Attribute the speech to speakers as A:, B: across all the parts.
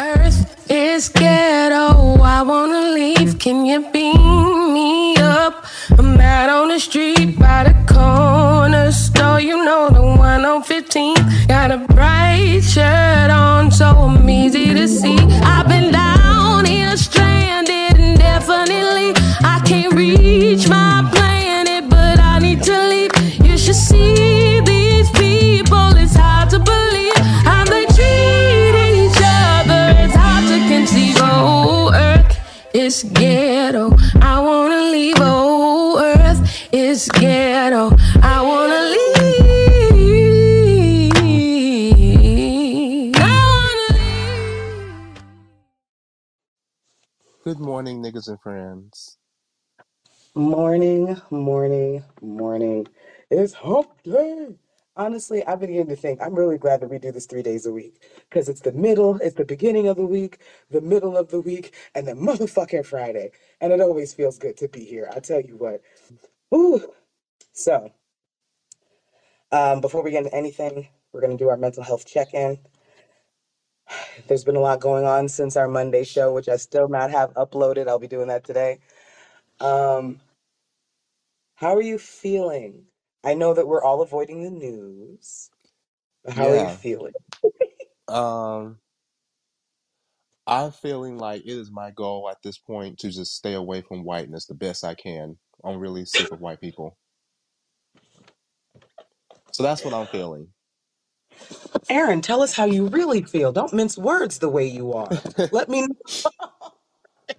A: Earth is ghetto. I wanna leave. Can you beam me up? I'm out on the street by the corner store. You know the one on 15. Got a bright shirt on, so I'm easy to see. I've been down here stranded indefinitely. I can't reach my is ghetto. I wanna leave. Oh, Earth is ghetto. I wanna leave. I wanna leave.
B: Good morning, niggas and friends.
C: Morning, morning, morning. It's hump day. Honestly, been beginning to think I'm really glad that we do this three days a week because it's the middle, it's the beginning of the week, the middle of the week, and then motherfucking Friday. And it always feels good to be here. I tell you what. Ooh. So, um, before we get into anything, we're going to do our mental health check in. There's been a lot going on since our Monday show, which I still not have uploaded. I'll be doing that today. Um, how are you feeling? I know that we're all avoiding the news. but How are you
B: Yeah,
C: feeling?
B: um, I'm feeling like it is my goal at this point to just stay away from whiteness the best I can. I'm really sick of white people. So that's what I'm feeling.
C: Aaron, tell us how you really feel. Don't mince words the way you are. Let me know.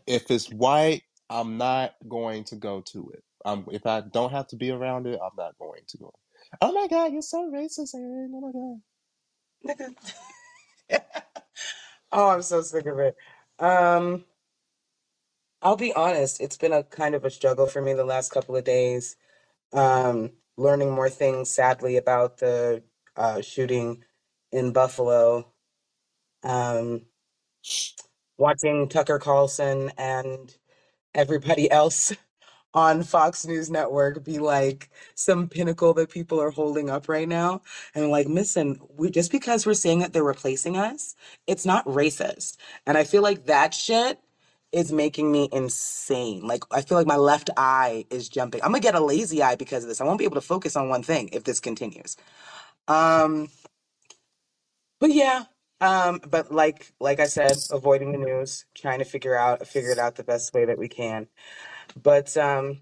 B: If it's white, I'm not going to go to it. Um, if I don't have to be around it, I'm not going to go. Oh my God, you're so racist, Aaron. Oh my God.
C: Oh, I'm so sick of it. Um, I'll be honest, it's been a kind of a struggle for me the last couple of days. Um, learning more things, sadly, about the uh, shooting in Buffalo. Um, watching Tucker Carlson and everybody else on Fox News Network be like some pinnacle that people are holding up right now. And like, listen, we just because we're saying that they're replacing us, it's not racist. And I feel like that shit is making me insane. Like I feel like my left eye is jumping. I'm gonna get a lazy eye because of this. I won't be able to focus on one thing if this continues. Um, but yeah. Um, but like like I said, avoiding the news, trying to figure out figure it out the best way that we can. But um,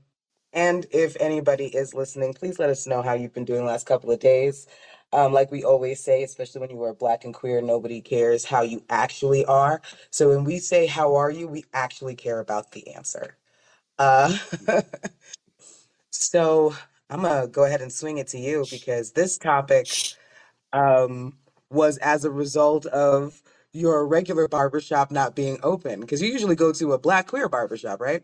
C: and if anybody is listening, please let us know how you've been doing the last couple of days. Um, like we always say, especially when you are black and queer, nobody cares how you actually are. So when we say how are you, we actually care about the answer. Uh, so I'm gonna go ahead and swing it to you because this topic um, was as a result of your regular barbershop not being open. Because you usually go to a black queer barbershop, right?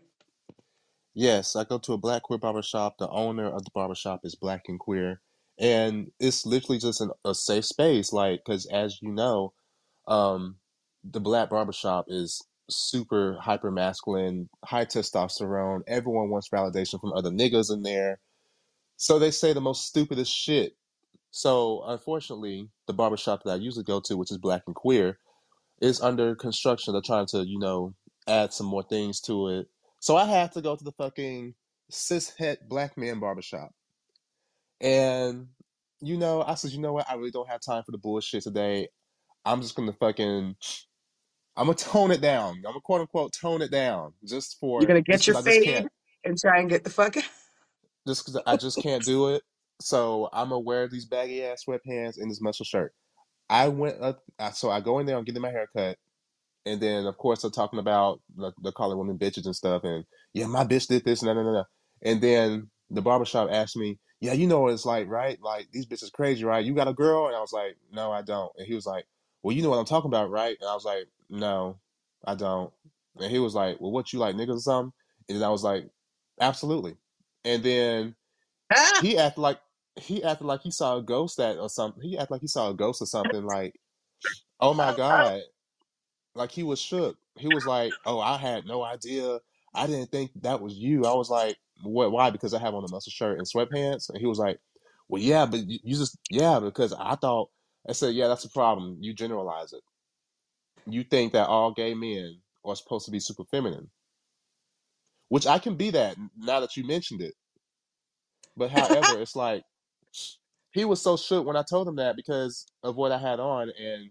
B: Yes, I go to a black queer barbershop. The owner of the barbershop is black and queer. And it's literally just an, a safe space. Like, because as you know, um, the black barbershop is super hyper masculine, high testosterone. Everyone wants validation from other niggas in there. So they say the most stupidest shit. So unfortunately, the barbershop that I usually go to, which is black and queer, is under construction. They're trying to, you know, add some more things to it. So I have to go to the fucking cis het black man barbershop. And you know, I said, you know what? I really don't have time for the bullshit today. I'm just gonna fucking I'm gonna tone it down. I'm gonna quote unquote tone it down just for.
C: You're
B: gonna
C: get your fade and try and get the fuck out.
B: just because I just can't do it. So I'm gonna wear these baggy ass sweatpants and this muscle shirt. I went up, so I go in there. I'm getting my hair cut. And then, of course, they're talking about the, the calling women bitches and stuff. And yeah, my bitch did this and no, no, no. And then the barbershop asked me, yeah, you know what it's like, right? Like these bitches crazy, right? You got a girl? And I was like, no, I don't. And he was like, well, you know what I'm talking about, right? And I was like, no, I don't. And he was like, well, what you like, niggas or something? And then I was like, absolutely. And then
C: Ah!
B: he acted like he acted like he saw a ghost at or something. He acted like he saw a ghost or something. Like, oh my god, like he was shook. He was like, "Oh, I had no idea. I didn't think that was you." I was like, "What? Why?" Because I have on a muscle shirt and sweatpants. And he was like, "Well, yeah, but you, you just yeah." Because I thought I said, "Yeah, that's the problem. You generalize it." you think that all gay men are supposed to be super feminine, which I can be that now that you mentioned it. But however, it's like he was so shook when I told him that because of what I had on, and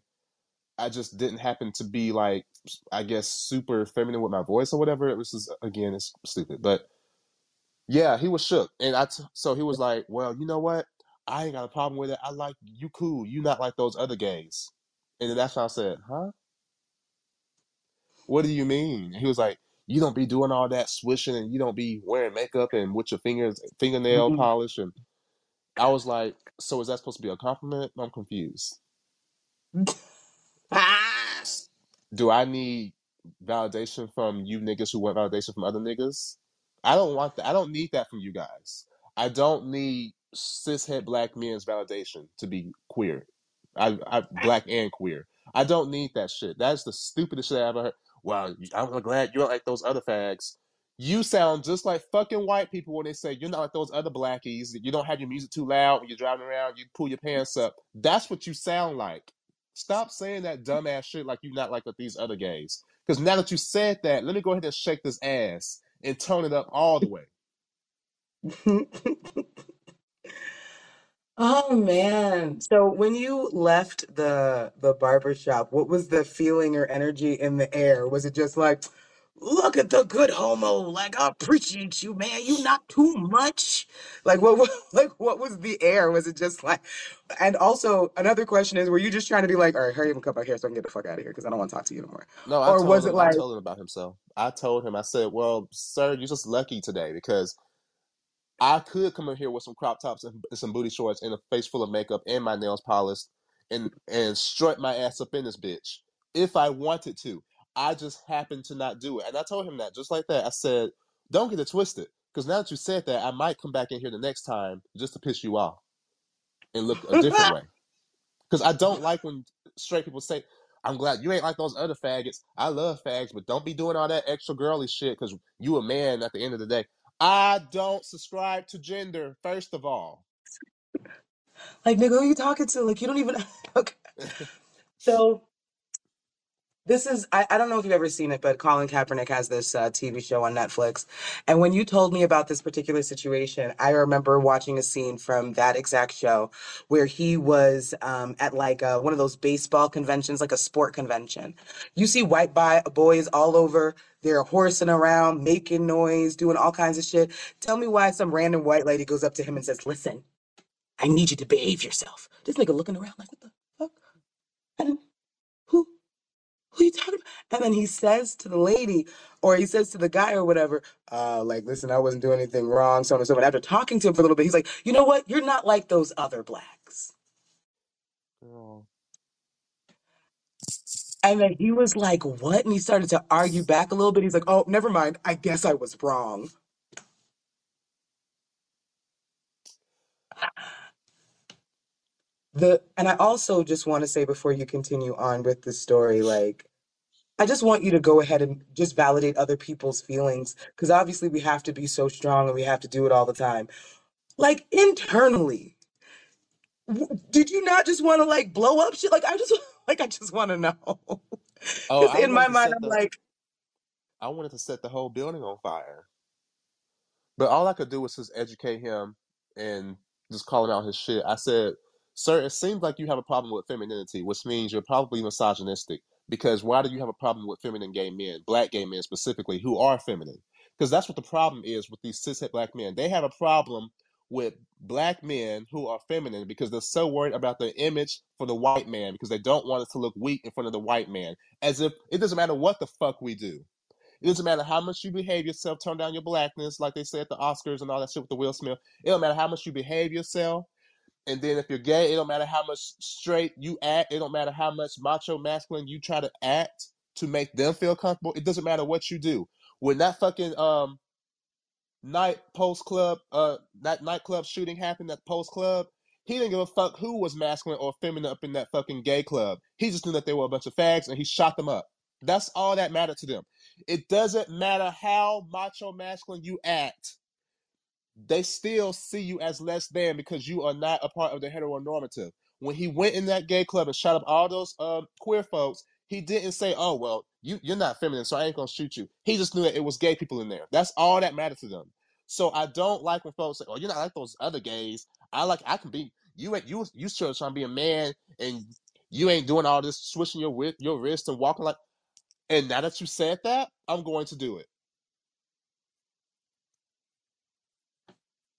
B: I just didn't happen to be like, I guess, super feminine with my voice or whatever. It was just, again, it's stupid, but yeah, he was shook, and I t- so he was like, well, you know what? I ain't got a problem with it. I like you, cool. You not like those other gays, and then that's when I said, huh? What do you mean? And he was like, you don't be doing all that swishing, and you don't be wearing makeup and with your fingers fingernail mm-hmm. polish, and I was like, so is that supposed to be a compliment? I'm confused. Do I need validation from you niggas who want validation from other niggas? I don't want that. I don't need that from you guys. I don't need cishet black men's validation to be queer. I, I black and queer. I don't need that shit. That's the stupidest shit I ever heard. Well, I'm glad you're like those other fags. You sound just like fucking white people when they say you're not like those other blackies. You don't have your music too loud when you're driving around. You pull your pants up. That's what you sound like. Stop saying that dumbass shit like you're not like with these other gays. Because now that you said that, let me go ahead and shake this ass and tone it up all the way.
C: Oh man. So when you left the the barber shop, what was the feeling or energy in the air? Was it just like, look at the good homo, like I appreciate you, man. You not too much. Like what wa- like what was the air? Was it just like and also another question is, were you just trying to be like, all right, hurry up and cut my hair so I can get the fuck out of here because I don't want to talk to you anymore?
B: No, I
C: Or was it
B: him. I
C: like,
B: told him about himself. I told him. I said, "Well, sir, you're just lucky today because I could come in here with some crop tops and some booty shorts and a face full of makeup and my nails polished and and strut my ass up in this bitch if I wanted to. I just happened to not do it. And I told him that just like that. I said, "Don't get it twisted, because now that you said that, I might come back in here the next time just to piss you off and look a different way." Because I don't like when straight people say, I'm glad you ain't like those other faggots. I love fags, but don't be doing all that extra girly shit because you a man at the end of the day. I don't subscribe to gender, first of all.
C: like nigga, who you talking to? Like you don't even okay. So This is, I, I don't know if you've ever seen it, but Colin Kaepernick has this uh, TV show on Netflix. And when you told me about this particular situation, I remember watching a scene from that exact show where he was um, at like uh, one of those baseball conventions, like a sport convention. You see white boys all over, they're horsing around, making noise, doing all kinds of shit. Tell me why some random white lady goes up to him and says, Listen, I need you to behave yourself. This nigga looking around like, What the fuck? Who you talking about? And then he says to the lady, or he says to the guy or whatever, uh, like, listen, I wasn't doing anything wrong, so on and so forth. After talking to him for a little bit, he's like, you know what? You're not like those other blacks.
B: Girl.
C: And then he was like, what? And he started to argue back a little bit. He's like, oh, never mind. I guess I was wrong. The and I also just want to say before you continue on with the story, like I just want you to go ahead and just validate other people's feelings because obviously we have to be so strong and we have to do it all the time. Like internally, w- did you not just want to like blow up shit? Like I just like I just want to know.
B: Oh,
C: Because
B: I
C: in my
B: to
C: mind,
B: set
C: I'm
B: the
C: like,
B: I wanted to set the whole building on fire. But all I could do was just educate him and just call him out his shit. I said, Sir, it seems like you have a problem with femininity, which means you're probably misogynistic. Because why do you have a problem with feminine gay men, black gay men specifically, who are feminine? Because that's what the problem is with these cishet black men. They have a problem with black men who are feminine because they're so worried about their image for the white man because they don't want us to look weak in front of the white man. As if it doesn't matter what the fuck we do. It doesn't matter how much you behave yourself, turn down your blackness, like they say at the Oscars and all that shit with the Will Smith. It don't matter how much you behave yourself. And then if you're gay, it don't matter how much straight you act. It don't matter how much macho masculine you try to act to make them feel comfortable. It doesn't matter what you do. When that fucking um night Pulse club uh that nightclub shooting happened at Pulse club, he didn't give a fuck who was masculine or feminine up in that fucking gay club. He just knew that they were a bunch of fags and he shot them up. That's all that mattered to them. It doesn't matter how macho masculine you act. They still see you as less than because you are not a part of the heteronormative. When he went in that gay club and shot up all those uh, queer folks, He didn't say, "Oh well, you you're not feminine, so I ain't gonna shoot you." He just knew that it was gay people in there. That's all that mattered to them. So I don't like when folks say, "Oh, you're not like those other gays." I like I can be. You you you sure trying to be a man and you ain't doing all this swishing your your wrist and walking like. And now that you said that, I'm going to do it.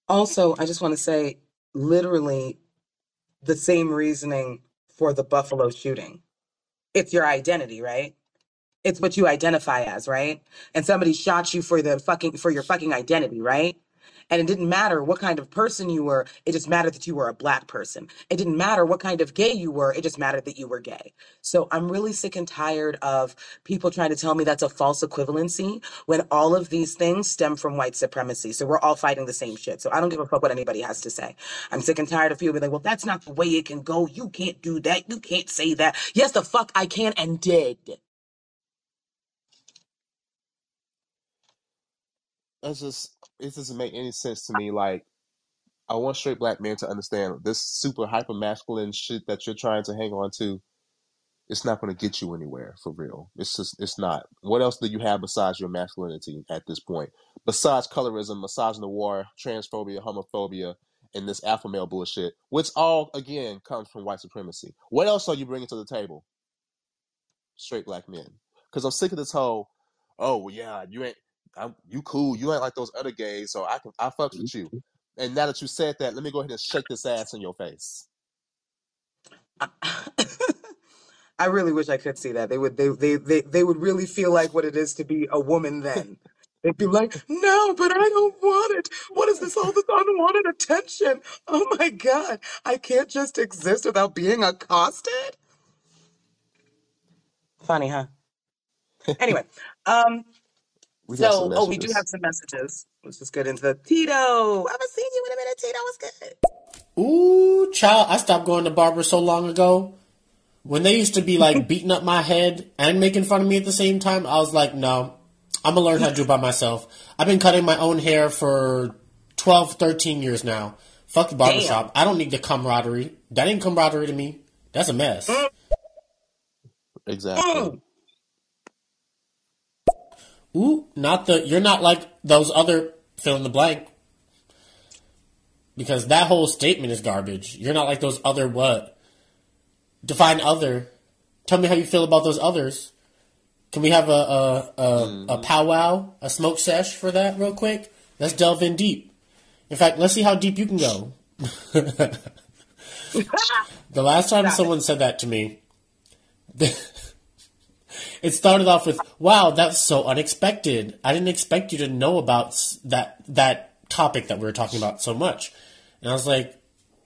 C: Also, I just want to say literally the same reasoning for the Buffalo shooting. It's your identity, right? It's what you identify as, right? And somebody shot you for the fucking for your fucking identity, right? And it didn't matter what kind of person you were, it just mattered that you were a black person. It didn't matter what kind of gay you were, it just mattered that you were gay. So I'm really sick and tired of people trying to tell me that's a false equivalency when all of these things stem from white supremacy. So we're all fighting the same shit. So I don't give a fuck what anybody has to say. I'm sick and tired of people being like, well, that's not the way it can go. You can't do that. You can't say that. Yes, the fuck I can and did.
B: That's just it doesn't make any sense to me. Like I want straight black men to understand this super hyper masculine shit that you're trying to hang on to. It's not going to get you anywhere for real. It's just it's not. What else do you have besides your masculinity at this point? Besides colorism, misogyny, war, transphobia, homophobia, and this alpha male bullshit, which all again comes from white supremacy. What else are you bringing to the table? Straight black men. Because I'm sick of this whole, oh yeah, you ain't I'm, you cool. You ain't like those other gays, so I can I fucks with you. And now that you said that, let me go ahead and shake this ass in your face.
C: I really wish I could see that. They would they, they they they would really feel like what it is to be a woman then. They'd be like, no, but I don't want it. What is this all this unwanted attention? Oh my god. I can't just exist without being accosted. Funny, huh? Anyway, um
B: We got some
C: so oh we do
B: messages.
C: have some messages. Let's just get into the Tito. I haven't seen you in a minute, Tito. What's good?
D: Ooh, child, I stopped going to barber so long ago. When they used to be like beating up my head and making fun of me at the same time, I was like, no, I'm gonna learn how to do it by myself. I've been cutting my own hair for 12, 13 years now. Fuck the barbershop. I don't need the camaraderie. That ain't camaraderie to me. That's a mess. Mm.
B: Exactly. Mm.
D: Ooh, not the. You're not like those other fill in the blank. Because that whole statement is garbage. You're not like those other what? Define other. Tell me how you feel about those others. Can we have a a, a, a mm-hmm. powwow, a smoke sesh for that real quick? Let's delve in deep. In fact, let's see how deep you can go. the last time
C: Stop it.
D: someone said that to me, it started off with, "Wow, that's so unexpected. I didn't expect you to know about that that topic that we were talking about so much." And I was like,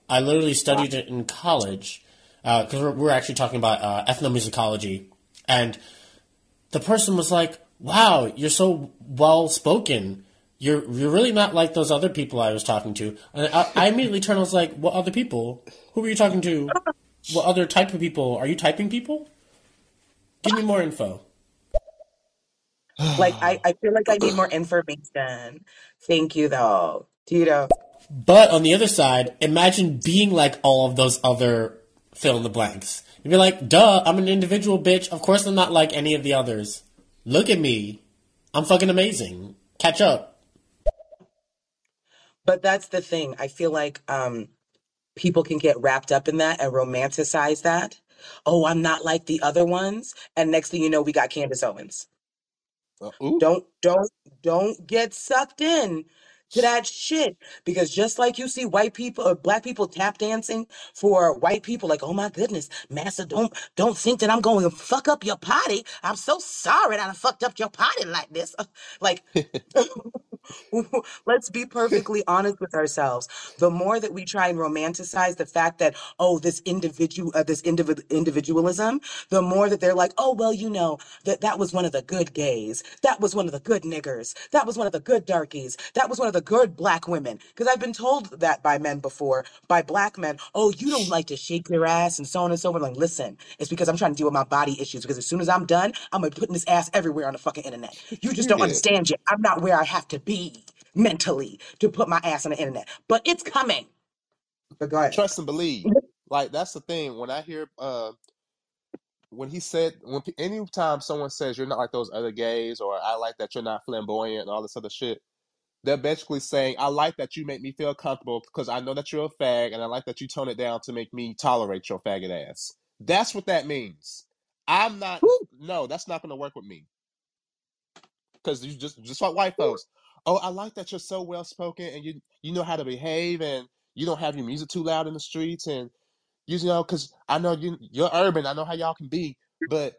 D: "I literally studied it in college because we're, we're actually talking about uh, ethnomusicology." And the person was like, "Wow, you're so well spoken. You're you're really not like those other people I was talking to." And I, I immediately turned. I was like, "What other people? Who were you talking to? What other type of people? Are you typing people? Give me more info."
C: Like I, I feel like I need more information. Thank you though. Tito.
D: But on the other side, imagine being like all of those other fill in the blanks. You'd be like, duh, I'm an individual bitch. Of course I'm not like any of the others. Look at me. I'm fucking amazing. Catch up.
C: But that's the thing. I feel like um people can get wrapped up in that and romanticize that. Oh, I'm not like the other ones. And next thing you know, we got Candace Owens.
B: Uh, ooh.
C: Don't don't don't get sucked in to that shit because just like you see white people or black people tap dancing for white people like oh my goodness massa don't don't think that i'm going to fuck up your potty i'm so sorry that i fucked up your potty like this like let's be perfectly honest with ourselves. The more that we try and romanticize the fact that oh this individual uh, this individ- individualism the more that they're like oh well you know that that was one of the good gays. That was one of the good niggers. That was one of the good darkies. That was one of the good black women. Because i've been told that by men before by black men oh you don't like to shake your ass and so on and so forth. Like listen it's because i'm trying to deal with my body issues. Because as soon as i'm done i'm gonna be putting this ass everywhere on the fucking internet. You just don't
B: Period.
C: understand yet. I'm not where i have to be mentally to put my ass on the internet but it's coming but go ahead
B: Trust and believe. Like that's the thing. When I hear uh when he said when anytime someone says you're not like those other gays or I like that you're not flamboyant and all this other shit, they're basically saying I like that you make me feel comfortable because I know that you're a fag and I like that you tone it down to make me tolerate your faggot ass. That's what that means. I'm not.
C: Woo.
B: No, that's not going to work with me because you just just like white folks. Oh, I like that you're so well spoken and you you know how to behave and you don't have your music too loud in the streets and you know because I know you you're urban. I know how y'all can be, but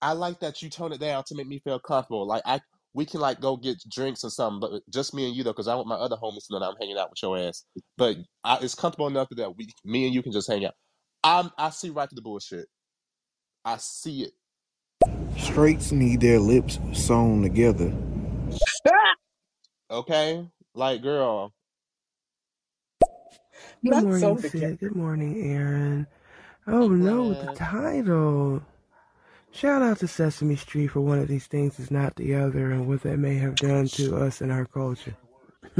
B: I like that you tone it down to make me feel comfortable. Like I we can like go get drinks or something, but just me and you though, because I want my other homies to know that I'm hanging out with your ass. But I, it's comfortable enough that we me and you can just hang out. I'm I see right through the bullshit. I see it.
E: Straights need their lips sewn together.
B: Okay, like girl,
A: Good
C: Not
A: morning,
C: so together.
A: Sid. Good morning, Aaron. Oh
B: Good
A: no, the title. Shout out to Sesame Street for one of these things is not the other and what that may have done to us and our culture.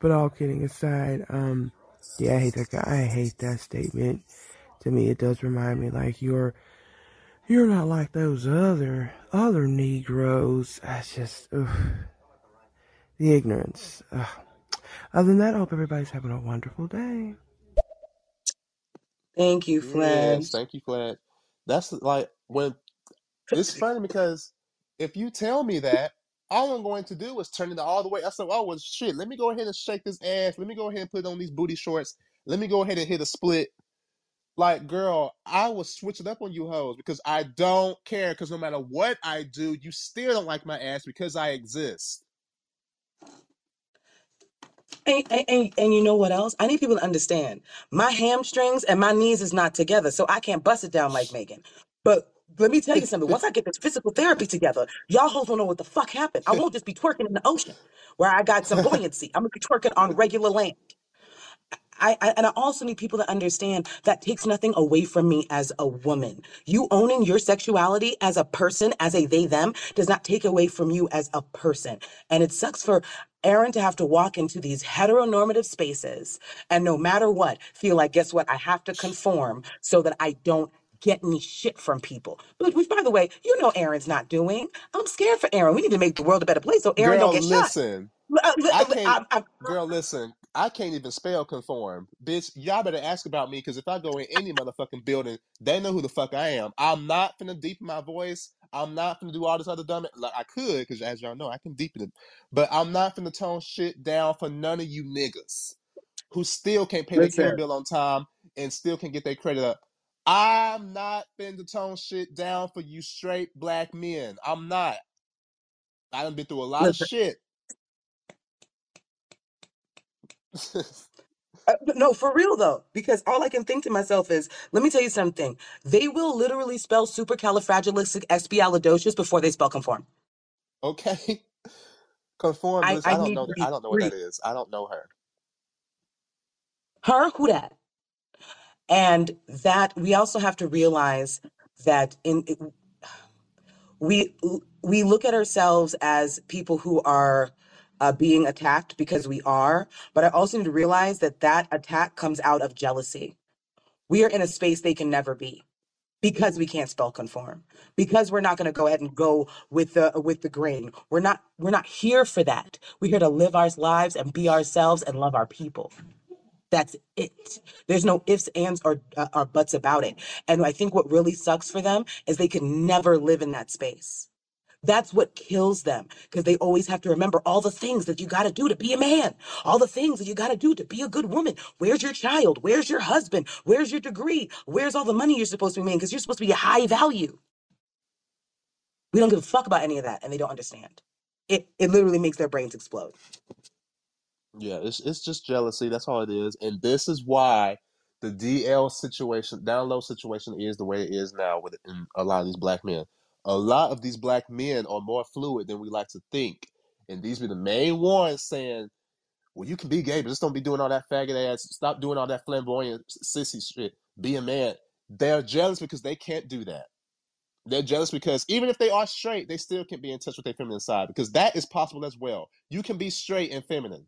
A: but all kidding aside, um, yeah, I hate that guy. I hate that statement. To me, it does remind me like you're you're not like those other other Negroes. That's just ugh, the ignorance. Ugh. Other than that, I hope everybody's having a wonderful day.
C: Thank you, Flynn.
B: yes, thank you, Flat. That's like when it's funny because if you tell me that, all I'm going to do is turn it all the way. I said, oh well, shit. Let me go ahead and shake this ass. Let me go ahead and put on these booty shorts. Let me go ahead and hit a split. Like, girl, I will switch it up on you hoes because I don't care. Because no matter what I do, you still don't like my ass because I exist.
C: And, and, and, and you know what else? I need people to understand. My hamstrings and my knees is not together, so I can't bust it down like Megan. But let me tell you something. Once I get this physical therapy together, y'all hoes don't know what the fuck happened. I won't just be twerking in the ocean where I got some buoyancy. I'm gonna be twerking on regular land. I, I and I also need people to understand that takes nothing away from me as a woman. You owning your sexuality as a person, as a they them, does not take away from you as a person. And it sucks for Aaron to have to walk into these heteronormative spaces and no matter what, feel like guess what? I have to conform so that I don't get any shit from people. But which by the way, you know Aaron's not doing. I'm scared for Aaron. We need to make the world a better place so Aaron don't
B: Girl,
C: get shot.
B: listen.
C: Uh,
B: I
C: I,
B: can't,
C: I,
B: girl, listen. I can't even spell conform. Bitch, y'all better ask about me because if I go in any motherfucking building, they know who the fuck I am. I'm not finna deepen my voice. I'm not finna do all this other dumb. Like I could, because as y'all know, I can deepen it. But I'm not finna tone shit down for none of you niggas who still can't pay their
C: listen.
B: cable bill on time and still can't get their credit up. I'm not finna tone shit down for you straight black men. I'm not. I done been through a lot of shit.
C: Uh, but no, for real though, because all I can think to myself is, let me tell you something. They will literally spell supercalifragilisticexpialidocious before they spell conform.
B: okay. Conform,
C: I,
B: I
C: I
B: don't
C: need
B: know
C: to.
B: I
C: be
B: don't know what
C: free.
B: that is. I don't know her.
C: Her, who that? And that we also have to realize that in we we look at ourselves as people who are uh, being attacked because we are, but I also need to realize that that attack comes out of jealousy. We are in a space they can never be. because we can't spell conform because we're not going to go ahead and go with the with the grain. We're not we're not here for that. We're here to live our lives and be ourselves and love our people. That's it. There's no ifs ands or uh, or buts about it. And i think what really sucks for them is they can never live in that space that's what kills them because they always have to remember all the things that you got to do to be a man, all the things that you got to do to be a good woman. Where's your child? Where's your husband? Where's your degree? Where's all the money you're supposed to be making? Because you're supposed to be a high value. We don't give a fuck about any of that, and they don't understand. It it literally makes their brains explode.
B: Yeah, it's it's just jealousy. That's all it is. And this is why the DL situation, down low situation, is the way it is now with a lot of these black men. A lot of these black men are more fluid than we like to think, and these be the main ones saying, "Well, you can be gay, but just don't be doing all that faggot ass. Stop doing all that flamboyant sissy shit. Be a man." They're jealous because they can't do that. They're jealous because even if they are straight, they still can be in touch with their feminine side because that is possible as well. You can be straight and feminine.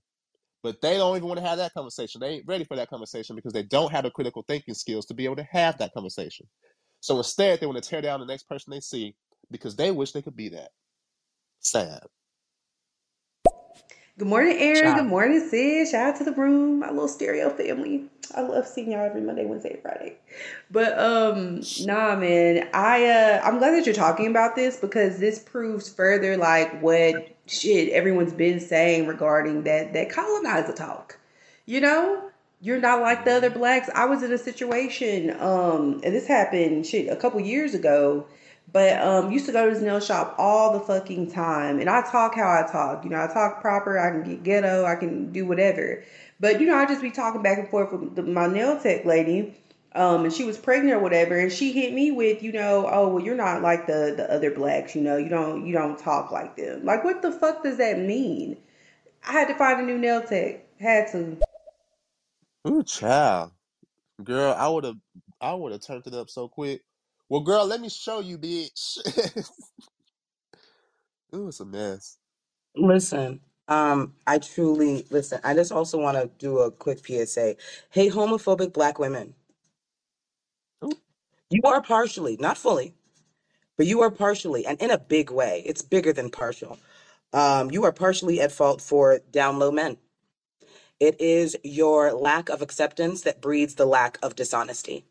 B: But they don't even want to have that conversation. They ain't ready for that conversation because they don't have the critical thinking skills to be able to have that conversation. So instead, they want to tear down the next person they see because they wish they could be that. Sad.
F: Good morning, Aaron. Good morning, sis. Shout out to the room, my little stereo family. I love seeing y'all every Monday, Wednesday, Friday. But um, nah, man. I uh, I'm glad that you're talking about this because this proves further like what shit everyone's been saying regarding that that colonizer talk. You know, you're not like the other blacks. I was in a situation, um, and this happened shit a couple years ago but um, used to go to this nail shop all the fucking time, and I talk how I talk. You know, I talk proper. I can get ghetto. I can do whatever. But you know, I just be talking back and forth with the, my nail tech lady, um, and she was pregnant or whatever, and she hit me with, you know, oh well, you're not like the the other blacks. You know, you don't you don't talk like them. Like, what the fuck does that mean? I had to find a new nail tech. Had to.
B: Ooh, child. Girl, I would have I would have turned it up so quick. Well, girl, let me show you, bitch. Ooh, it's a mess.
C: Listen, um, I truly listen. I just also want to do a quick PSA. Hey, homophobic black women,
B: Ooh.
C: you are partially, not fully, but you are partially, and in a big way. It's bigger than partial. Um, you are partially at fault for down low men. It is your lack of acceptance that breeds the lack of dishonesty.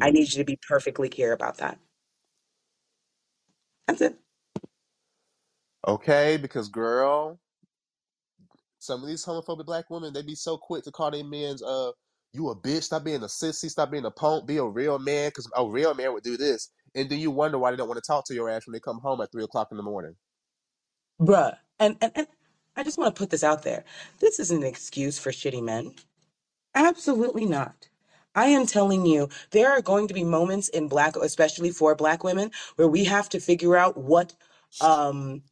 C: I
B: Ooh.
C: need you to be perfectly clear about that. That's it.
B: Okay, because girl, some of these homophobic black women, they be so quick to call their men's uh you a bitch, stop being a sissy, stop being a punk, be a real man, because a real man would do this. And then you wonder why they don't want to talk to your ass when they come home at three o'clock in the morning.
C: Bruh. And, and, and I just want to put this out there. This isn't an excuse for shitty men. Absolutely not. I am telling you, there are going to be moments in black, especially for black women, where we have to figure out what um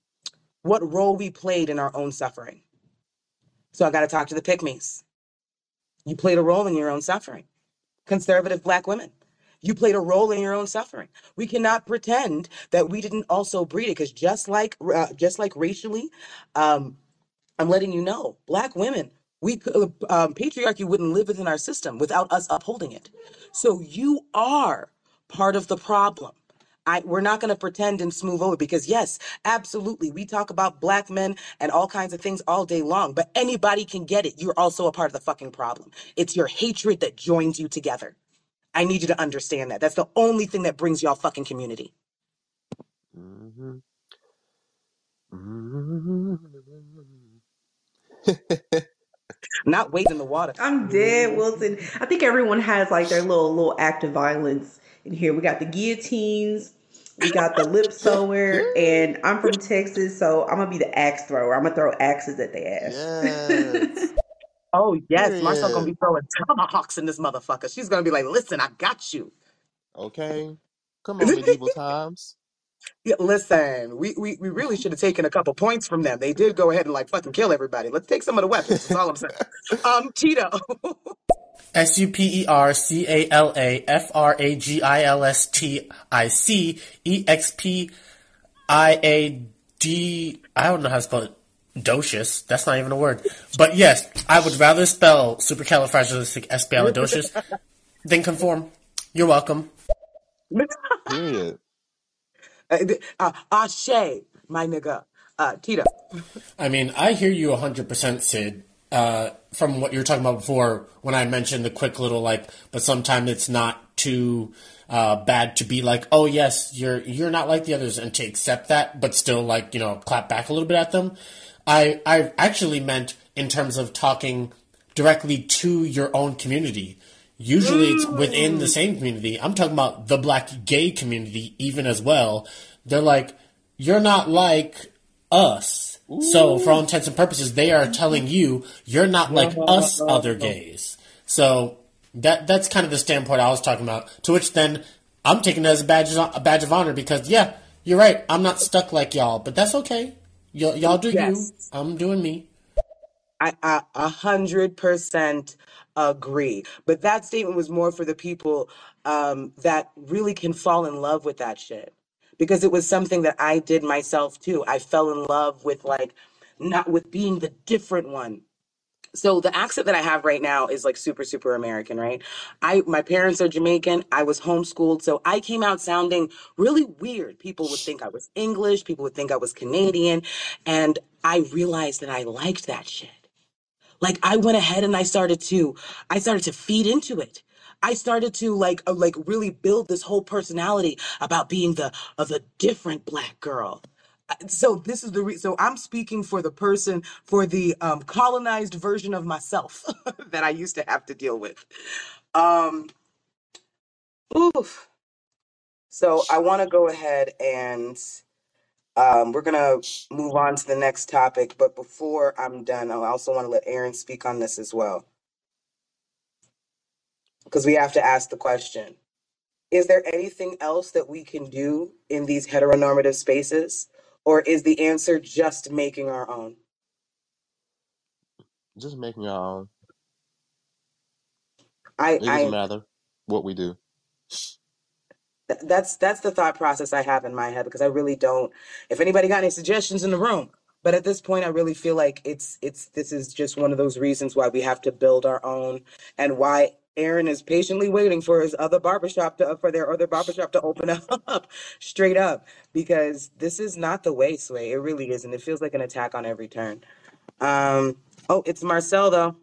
C: what role we played in our own suffering. So I got to talk to the pygmies. You played a role in your own suffering. Conservative black women, you played a role in your own suffering. We cannot pretend that we didn't also breed it, because just like uh, just like racially, um, I'm letting you know, black women, we could- um, patriarchy wouldn't live within our system without us upholding it. So you are part of the problem. I, we're not going to pretend and smooth over because yes, absolutely, we talk about black men and all kinds of things all day long. But anybody can get it. You're also a part of the fucking problem. It's your hatred that joins you together. I need you to understand that. That's the only thing that brings y'all fucking community.
B: hmm hmm
C: Not wade in the water.
F: I'm dead, Wilson. I think everyone has like their little little act of violence in here. We got the guillotines, we got the lip sewer, and I'm from Texas, so I'm gonna be the axe thrower. I'm gonna throw axes at the ass.
B: yes.
C: Oh yes, Marcel gonna be throwing tomahawks in this motherfucker. She's gonna be like, "Listen, I got you."
B: Okay. Come on, medieval times.
C: Yeah, listen, we, we we really should have taken a couple points from them. They did go ahead and like fucking kill everybody. Let's take some of the weapons. That's all I'm saying. Um, Tito.
D: S U P E R C A L A F R A G I L S T I C E X P I A D. I don't know how to spell it. Docious. That's not even a word. But yes, I would rather spell supercalifragilisticexpialidocious than conform. You're welcome.
B: Period.
C: Uh, Ashe, my nigga. Uh, Tito.
D: I mean, I hear you 100%, Sid. Uh, from what you were talking about before, when I mentioned the quick little like, but sometimes it's not too uh, bad to be like, oh yes, you're you're not like the others, and to accept that, but still like you know clap back a little bit at them. I I actually meant in terms of talking directly to your own community. Usually it's within the same community. I'm talking about the black gay community even as well. They're like, you're not like us. So for all intents and purposes, they are telling you you're not like us other gays. So that that's kind of the standpoint I was talking about. To which then I'm taking it as a badge a badge of honor because yeah, you're right. I'm not stuck like y'all, but that's okay. Y'all, y'all do
C: Yes.
D: you. I'm doing me.
C: I I a hundred percent agree. But that statement was more for the people um, that really can fall in love with that shit. Because it was something that I did myself too. I fell in love with like not with being the different one. so the accent that I have right now is like super super American, right? I my parents are Jamaican. I was homeschooled, so I came out sounding really weird. People would think I was English, people would think I was Canadian, and I realized that I liked that shit. Like I went ahead and I started to I started to feed into it. I started to like uh, like really build this whole personality about being the of the different black girl. Uh, So this is the re- so I'm speaking for the person for the um, colonized version of myself that I used to have to deal with. Um, oof. So I want to go ahead and um, we're gonna move on to the next topic. But before I'm done, I also want to let Aaron speak on this as well because we have to ask the question. Is there anything else that we can do in these heteronormative spaces? Or is the answer just making our own?
B: Just making our own.
C: I,
B: It doesn't
C: I
B: matter what we do.
C: Th- that's that's the thought process I have in my head because I really don't. If anybody got any suggestions in the room, but at this point, I really feel like it's it's this is just one of those reasons why we have to build our own and why Aaron is patiently waiting for his other barbershop to for their other barbershop to open up straight up because this is not the way, Sway. It really isn't. It feels like an attack on every turn. Um. Oh, it's Marcel though.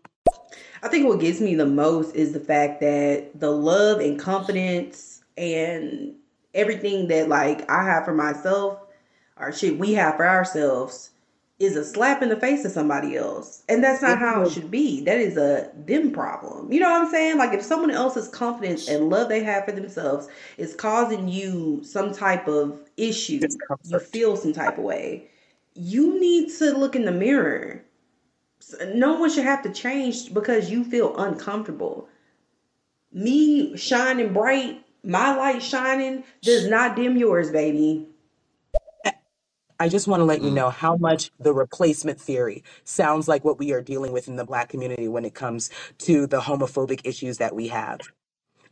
F: I think what gets me the most is the fact that the love and confidence and everything that like I have for myself or shit we have for ourselves is a slap in the face of somebody else. And that's not how it should be. That is a them problem. You know what I'm saying? Like if someone else's confidence and love they have for themselves is causing you some type of issue, you feel some type of way, you need to look in the mirror. No one should have to change because you feel uncomfortable. Me shining bright, my light shining does not dim yours, baby.
C: I just want to let you know how much the replacement theory sounds like what we are dealing with in the black community when it comes to the homophobic issues that we have.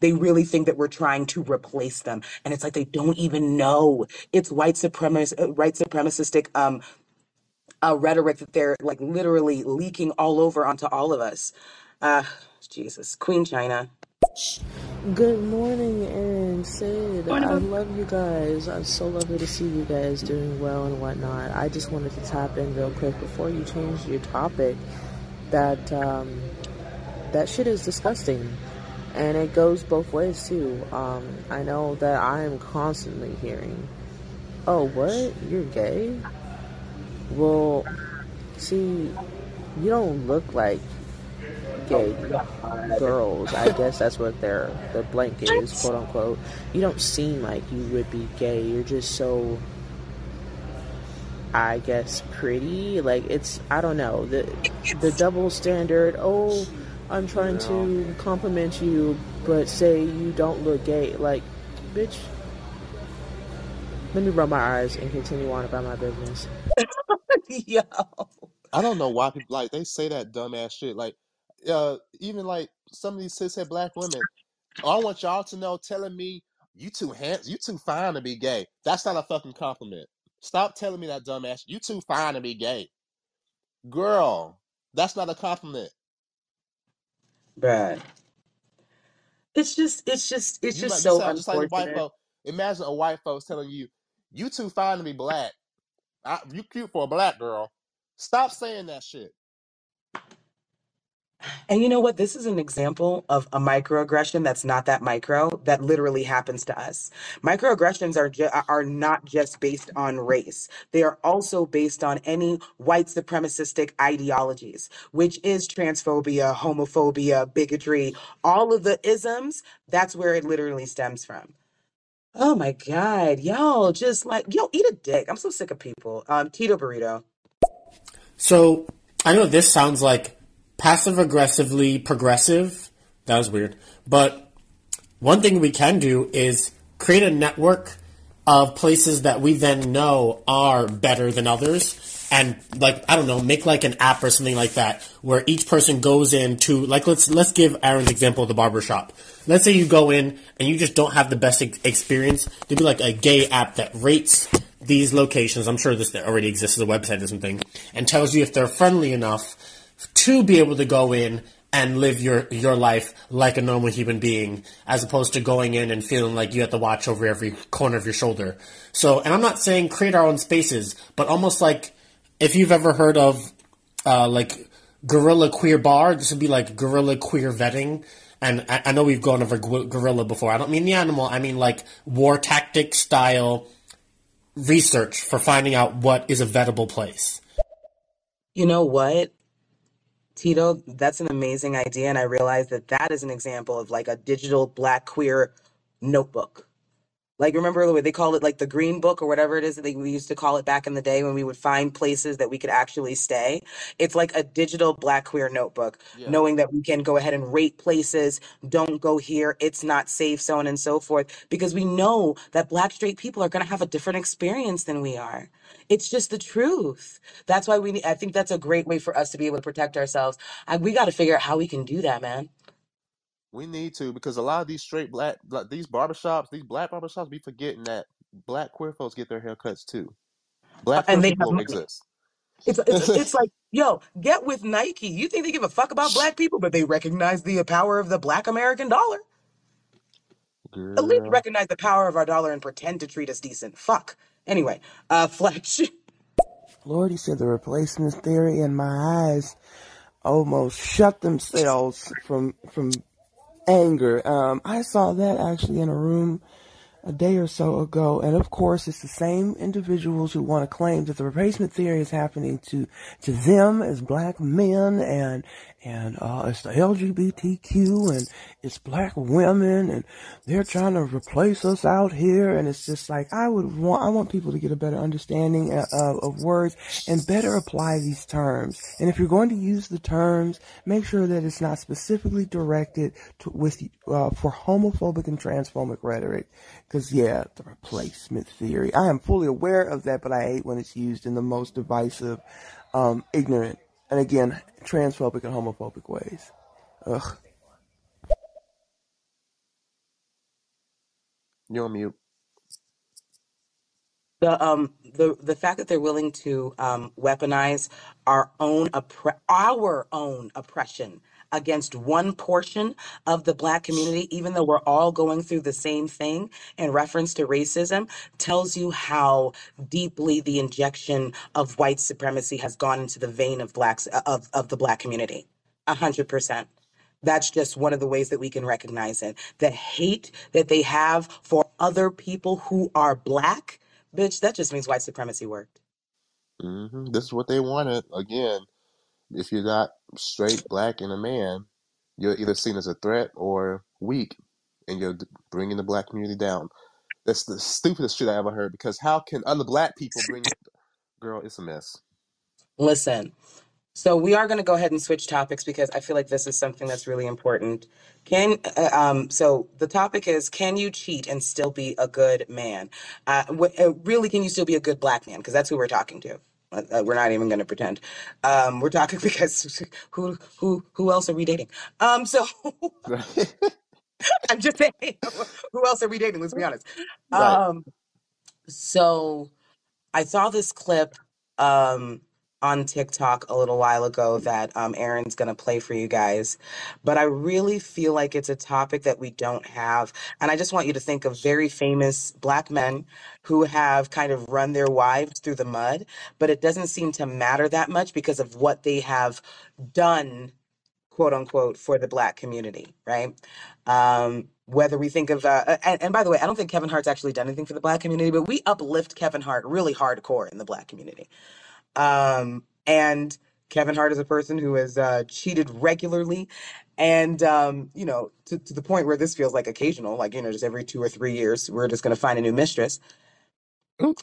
C: They really think that we're trying to replace them, and it's like they don't even know it's white supremacist, uh, white supremacistic um, uh, rhetoric that they're like literally leaking all over onto all of us. Uh, Jesus, Queen China.
G: Good morning, Aaron, Sid. I love you guys. I'm so lovely to see you guys doing well and whatnot. I just wanted to tap in real quick before you change your topic. That um, that shit is disgusting, and it goes both ways too. Um, I know that I am constantly hearing, "Oh, what? You're gay?" Well, see, you don't look like gay girls. I guess that's what their their blank is, quote unquote. You don't seem like you would be gay. You're just so, I guess, pretty. Like it's, I don't know the the double standard. Oh, I'm trying to compliment you, but say you don't look gay. Like, bitch. Let me rub my eyes and continue on about my business.
C: Yo.
B: I don't know why people like they say that dumbass shit. Like, uh, even like some of these cishet black women. I want y'all to know, telling me you too handsome, you too fine to be gay. That's not a fucking compliment. Stop telling me that dumbass. You too fine to be gay, girl. That's not a compliment.
C: Bruh. It's just, it's just, it's
B: You
C: just
B: like
C: so
B: sound just like white
C: unfortunate.
B: folk. Imagine a white folks telling you, "You too fine to be black. I, you cute for a black girl." Stop saying that shit.
C: And you know what? This is an example of a microaggression that's not that micro that literally happens to us. Microaggressions are ju- are not just based on race. They are also based on any white supremacistic ideologies, which is transphobia, homophobia, bigotry, all of the isms. That's where it literally stems from. Oh my God, y'all just like yo eat a dick. I'm so sick of people. Um, Tito burrito.
D: So I know this sounds like passive aggressively progressive. That was weird. But one thing we can do is create a network of places that we then know are better than others and like I don't know, make like an app or something like that where each person goes in to like let's let's give Aaron's example of the barber shop. Let's say you go in and you just don't have the best ex- experience. There'd be like a gay app that rates these locations. I'm sure this already exists as a website or something and tells you if they're friendly enough to be able to go in and live your your life like a normal human being, as opposed to going in and feeling like you have to watch over every corner of your shoulder. So, and I'm not saying create our own spaces, but almost like if you've ever heard of uh, like guerrilla queer bar, this would be like guerrilla queer vetting. And I, I know we've gone over gorilla before. I don't mean the animal. I mean like war tactic style research for finding out what is a vettable place.
C: You know what? Tito, that's an amazing idea. And I realized that that is an example of like a digital black queer notebook. Like, remember the way they call it like the green book or whatever it is that they, we used to call it back in the day when we would find places that we could actually stay? It's like a digital black queer notebook,
B: Yeah.
C: knowing that we can go ahead and rate places, don't go here, it's not safe, so on and so forth, because we know that black straight people are going to have a different experience than we are. It's just the truth. That's why we need, I think that's a great way for us to be able to protect ourselves. I, we got to figure out how we can do that, man.
B: We need to because a lot of these straight black, like these barbershops, these black barbershops, be forgetting that black queer folks get their haircuts too. Black queer
C: and they
B: people
C: have
B: don't
C: money.
B: exist.
C: It's it's it's like, yo, get with Nike. You think they give a fuck about black people, but they recognize the power of the black American dollar. At least
B: Girl.
C: recognize the power of our dollar and pretend to treat us decent. Fuck. Anyway, uh, Fletch.
E: Lord, he said the replacement theory and my eyes almost shut themselves from from anger. Um, I saw that actually in a room a day or so ago, and of course, it's the same individuals who want to claim that the replacement theory is happening to to them as black men, and and uh, it's the LGBTQ, and it's black women, and they're trying to replace us out here, and it's just like I would want I want people to get a better understanding uh, of, of words and better apply these terms. And if you're going to use the terms, make sure that it's not specifically directed to with uh, for homophobic and transphobic rhetoric. Because yeah, the replacement theory. I am fully aware of that, but I hate when it's used in the most divisive, um, ignorant, and again, transphobic and homophobic ways. Ugh.
B: You're on mute.
C: the um the the fact that they're willing to um weaponize our own oppre- our own oppression against one portion of the black community even though we're all going through the same thing in reference to racism tells you how deeply the injection of white supremacy has gone into the vein of blacks of of the black community a hundred percent that's just one of the ways that we can recognize it. The hate that they have for other people who are black, bitch, that just means white supremacy worked.
B: hmm This is what they wanted. Again, if you're not straight, black, and a man, you're either seen as a threat or weak, and you're bringing the black community down. That's the stupidest shit I ever heard. Because how can other black people bring? Girl, it's a mess.
C: Listen, so we are going to go ahead and switch topics because I feel like this is something that's really important. Can uh, um so the topic is can you cheat and still be a good man? Uh, wh- uh, really, can you still be a good black man? Because that's who we're talking to. Uh, we're not even going to pretend. Um, we're talking because who who who else are we dating? Um, so
B: Right.
C: I'm just saying, who else are we dating? Let's be honest.
B: Right.
C: Um, so I saw this clip um on TikTok a little while ago that um Aaron's gonna play for you guys, but I really feel like it's a topic that we don't have, and I just want you to think of very famous black men who have kind of run their wives through the mud, but it doesn't seem to matter that much because of what they have done quote unquote for the black community, right? Um, whether we think of, uh, and, and by the way, I don't think Kevin Hart's actually done anything for the black community, but we uplift Kevin Hart really hardcore in the black community. Um, and Kevin Hart is a person who has uh, cheated regularly, and um, you know, to, to the point where this feels like occasional, like you know, just every two or three years, we're just going to find a new mistress,
B: Oop.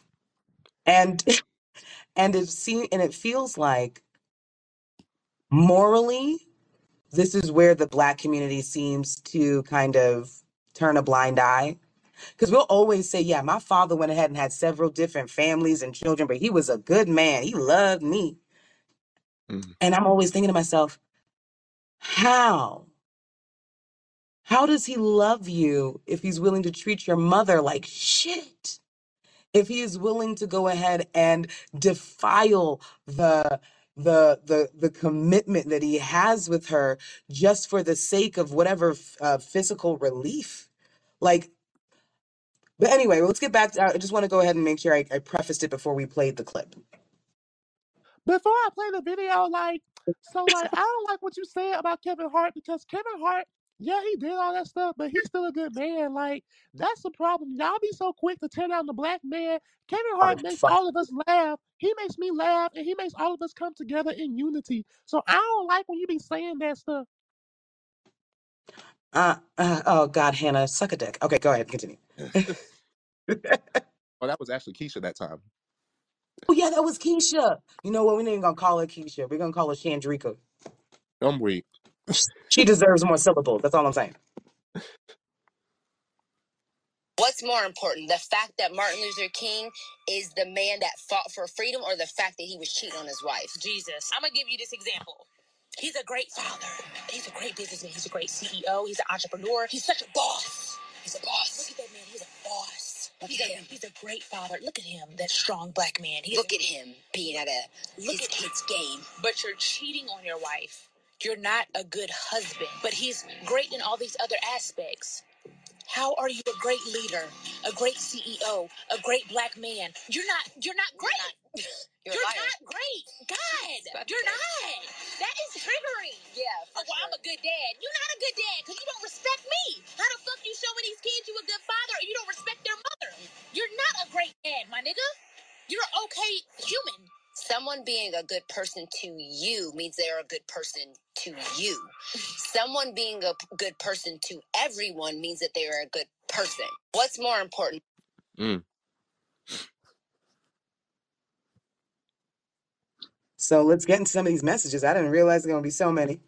C: and and it seems and it feels like morally this is where the black community seems to kind of turn a blind eye because we'll always say yeah my father went ahead and had several different families and children but he was a good man he loved me
B: Mm.
C: and i'm always thinking to myself how how does he love you if he's willing to treat your mother like shit if he is willing to go ahead and defile the the the the commitment that he has with her just for the sake of whatever uh, physical relief. Like, but anyway, let's get back. To, I just want to go ahead and make sure I, I prefaced it before we played the clip.
H: Before I play the video, like, so like, I don't like what you said about Kevin Hart because Kevin Hart, yeah, he did all that stuff, but he's still a good man. Like, that's the problem. Y'all be so quick to tear down the black man. Kevin
C: Oh
H: Hart makes
C: fuck.
H: all of us laugh. He makes me laugh, and he makes all of us come together in unity. So I don't like when you be saying that stuff.
C: Uh, uh, oh God, Hannah, suck a dick. Okay, go ahead, continue.
B: Oh, that was actually Keisha that time.
C: Oh yeah, that was Keisha. You know what? We're not even gonna call her Keisha. We're gonna call her Chandrika.
B: I'm weak.
C: She deserves more syllables. That's all I'm saying.
I: What's more important, the fact that Martin Luther King is the man that fought for freedom, or the fact that he was cheating on his wife? Jesus, I'm gonna give you this example. He's a great father. He's a great businessman. He's a great CEO. He's an entrepreneur. He's such a boss. He's a boss. He's, a, he's a great father. Look at him, that strong black man. He's Look at him being at a look his at kid's game. But you're cheating on your wife. You're not a good husband. But he's great in all these other aspects. How are you a great leader, a great CEO, a great black man? You're not. You're not great. You're, you're not great. God, you're not. That is triggering. Yeah. Oh, well, I'm a good dad. You're not a good dad because you don't respect me. How the fuck you showing these kids you a good father and you don't respect their mother? You're not a great dad, my nigga. You're an okay human. Someone being a good person to you means they're a good person to you. Someone being a p- good person to everyone means that they are a good person. What's more important?
B: Mm.
C: So let's get into some of these messages. I didn't realize there were gonna be so many.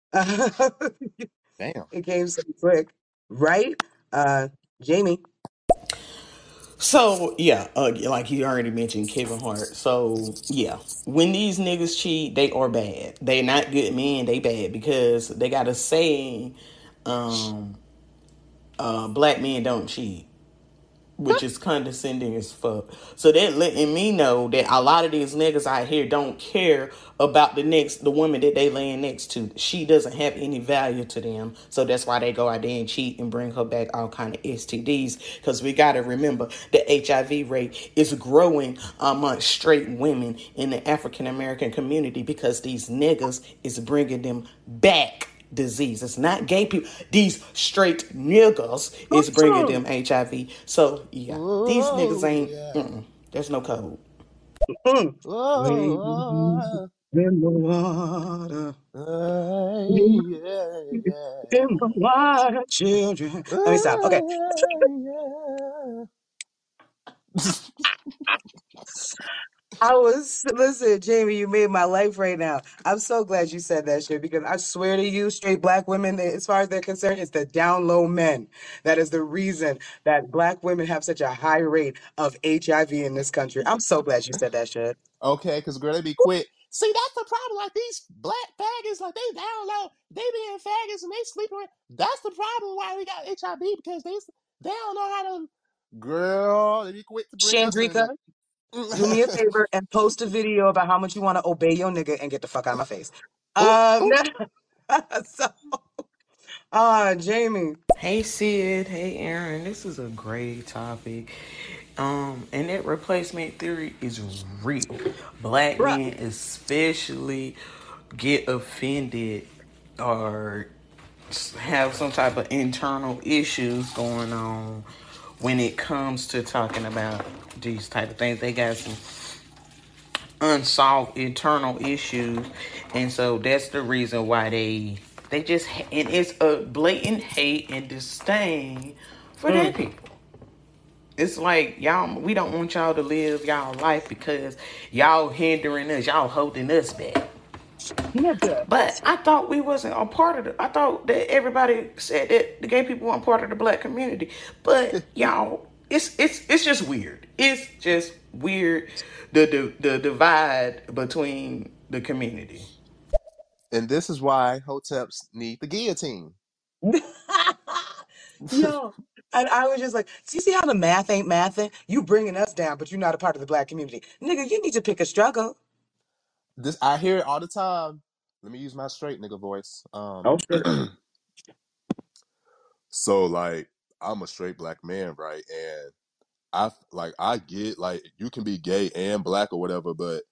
B: Damn.
C: it came so quick, right? Uh, Jamie.
J: So yeah, uh, like you already mentioned, Kevin Hart. So yeah, when these niggas cheat, they are bad. They not good men. They bad because they got a saying, um, uh, black men don't cheat which is condescending as fuck. So that letting me know that a lot of these niggas out here don't care about the next the woman that they laying next to. She doesn't have any value to them. So that's why they go out there and cheat and bring her back all kind of STDs. Because we gotta remember the HIV rate is growing among straight women in the African American community because these niggas is bringing them back disease. It's not gay people. These straight niggas is bringing them HIV. So yeah, these niggas ain't.
H: yeah.
J: There's no code.
H: Oh,
C: In the water,
H: uh,
C: in
H: yeah, yeah.
C: the water, children. Let me stop. Okay,
H: Uh, yeah.
C: I was listen, Jamie. You made my life right now. I'm so glad you said that shit because I swear to you, straight black women, as far as they're concerned, it's the down low men that is the reason that black women have such a high rate of HIV in this country. I'm so glad you said that shit.
B: Okay, because girl, they be quick. See, that's the problem. Like these black faggots, like they down low, they being faggots and they sleeping. with- That's the problem why we got HIV because they they don't know how to. Girl, they be quick to bring us
C: Chandrika,
B: in.
C: do me a favor and post a video about how much you want to obey your nigga and get the fuck out of my face. Um,
B: ooh.
C: so, uh, Jamie,
J: Hey Sid, hey Aaron, this is a great topic. Um, and that replacement theory is real. Black
C: bruh.
J: men especially get offended or have some type of internal issues going on when it comes to talking about these type of things. They got some unsolved internal issues, and so that's the reason why they they just and it's a blatant hate and disdain for that
C: Mm,
J: people. It's like y'all, we don't want y'all to live y'all life because y'all hindering us, y'all holding us back.
C: Nigga.
J: But I thought we wasn't a part of the. I thought that everybody said that the gay people weren't part of the black community. But y'all, it's it's it's just weird. It's just weird. The the, the divide between the community.
B: and this is why hoteps need the guillotine.
C: Yo. And I was just like, so you see how the math ain't mathing? You bringing us down, but you're not a part of the black community. Nigga, you need to pick a struggle.
B: This I hear it all the time. Let me use my straight nigga voice. Um,
C: shit.
B: so like I'm a straight black man, right? And I like I get like you can be gay and black or whatever, but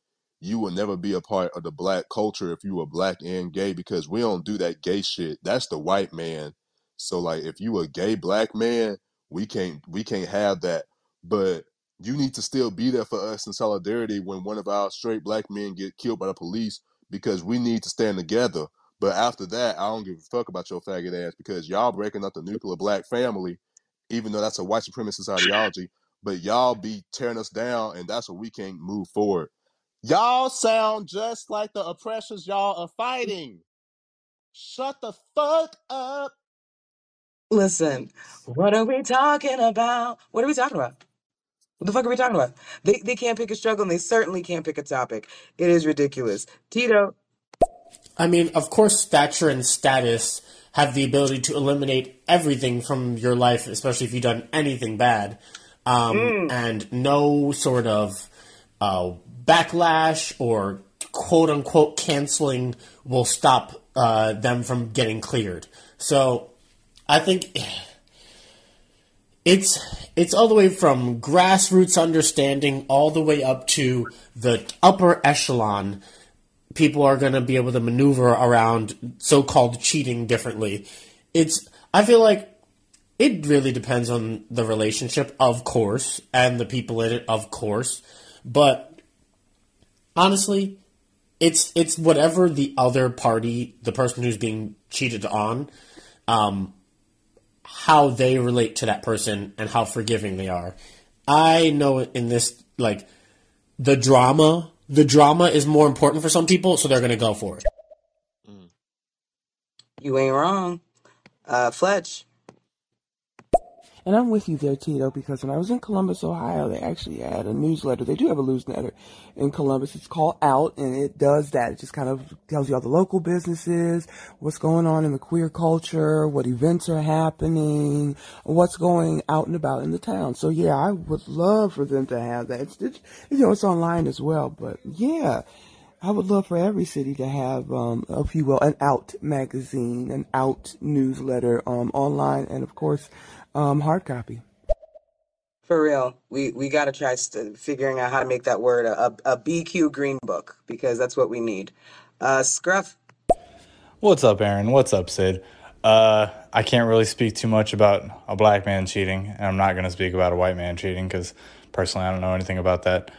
B: you will never be a part of the black culture if you were black and gay because we don't do that gay shit. That's the white man. So like if you a gay black man, we can't we can't have that. But you need to still be there for us in solidarity when one of our straight black men get killed by the police because we need to stand together. But after that, I don't give a fuck about your faggot ass because y'all breaking up the nuclear black family, even though that's a white supremacist ideology but y'all be tearing us down, and that's what we can't move forward. Y'all sound just like the oppressors y'all are fighting. Shut the fuck up.
C: Listen, what are we talking about? What are we talking about? What the fuck are we talking about? They they can't pick a struggle and they certainly can't pick a topic. It is ridiculous. Tito,
D: I mean, of course, stature and status have the ability to eliminate everything from your life, especially if you've done anything bad. Um, And no sort of uh, backlash or quote unquote canceling will stop uh, them from getting cleared. So I think it's it's all the way from grassroots understanding all the way up to the upper echelon. People are going to be able to maneuver around so-called cheating differently. It's i feel like it really depends on the relationship of course and the people in it of course. But honestly it's it's whatever the other party the person who's being cheated on um, how they relate to that person and how forgiving they are. I know in this like the drama, the drama is more important for some people, so they're to go for it.
C: you ain't wrong. Uh, Fletch.
E: And I'm with you there, Tito, because when I was in Columbus, Ohio, they actually had a newsletter. They do have a newsletter in Columbus. It's called Out, and it does that. It just kind of tells you all the local businesses, what's going on in the queer culture, what events are happening, what's going out and about in the town. So yeah, I would love for them to have that. It's, it's you know, it's online as well, but yeah. I would love for every city to have, um, if you will, an out magazine, an out newsletter, um, online, and of course, um, hard copy.
C: For real, we we gotta try st- figuring out how to make that word a, a, a BQ green book because that's what we need. Uh, Scruff,
K: What's up, Aaron? What's up, Sid? Uh, I can't really speak too much about a black man cheating, and I'm not going to speak about a white man cheating because personally I don't know anything about that.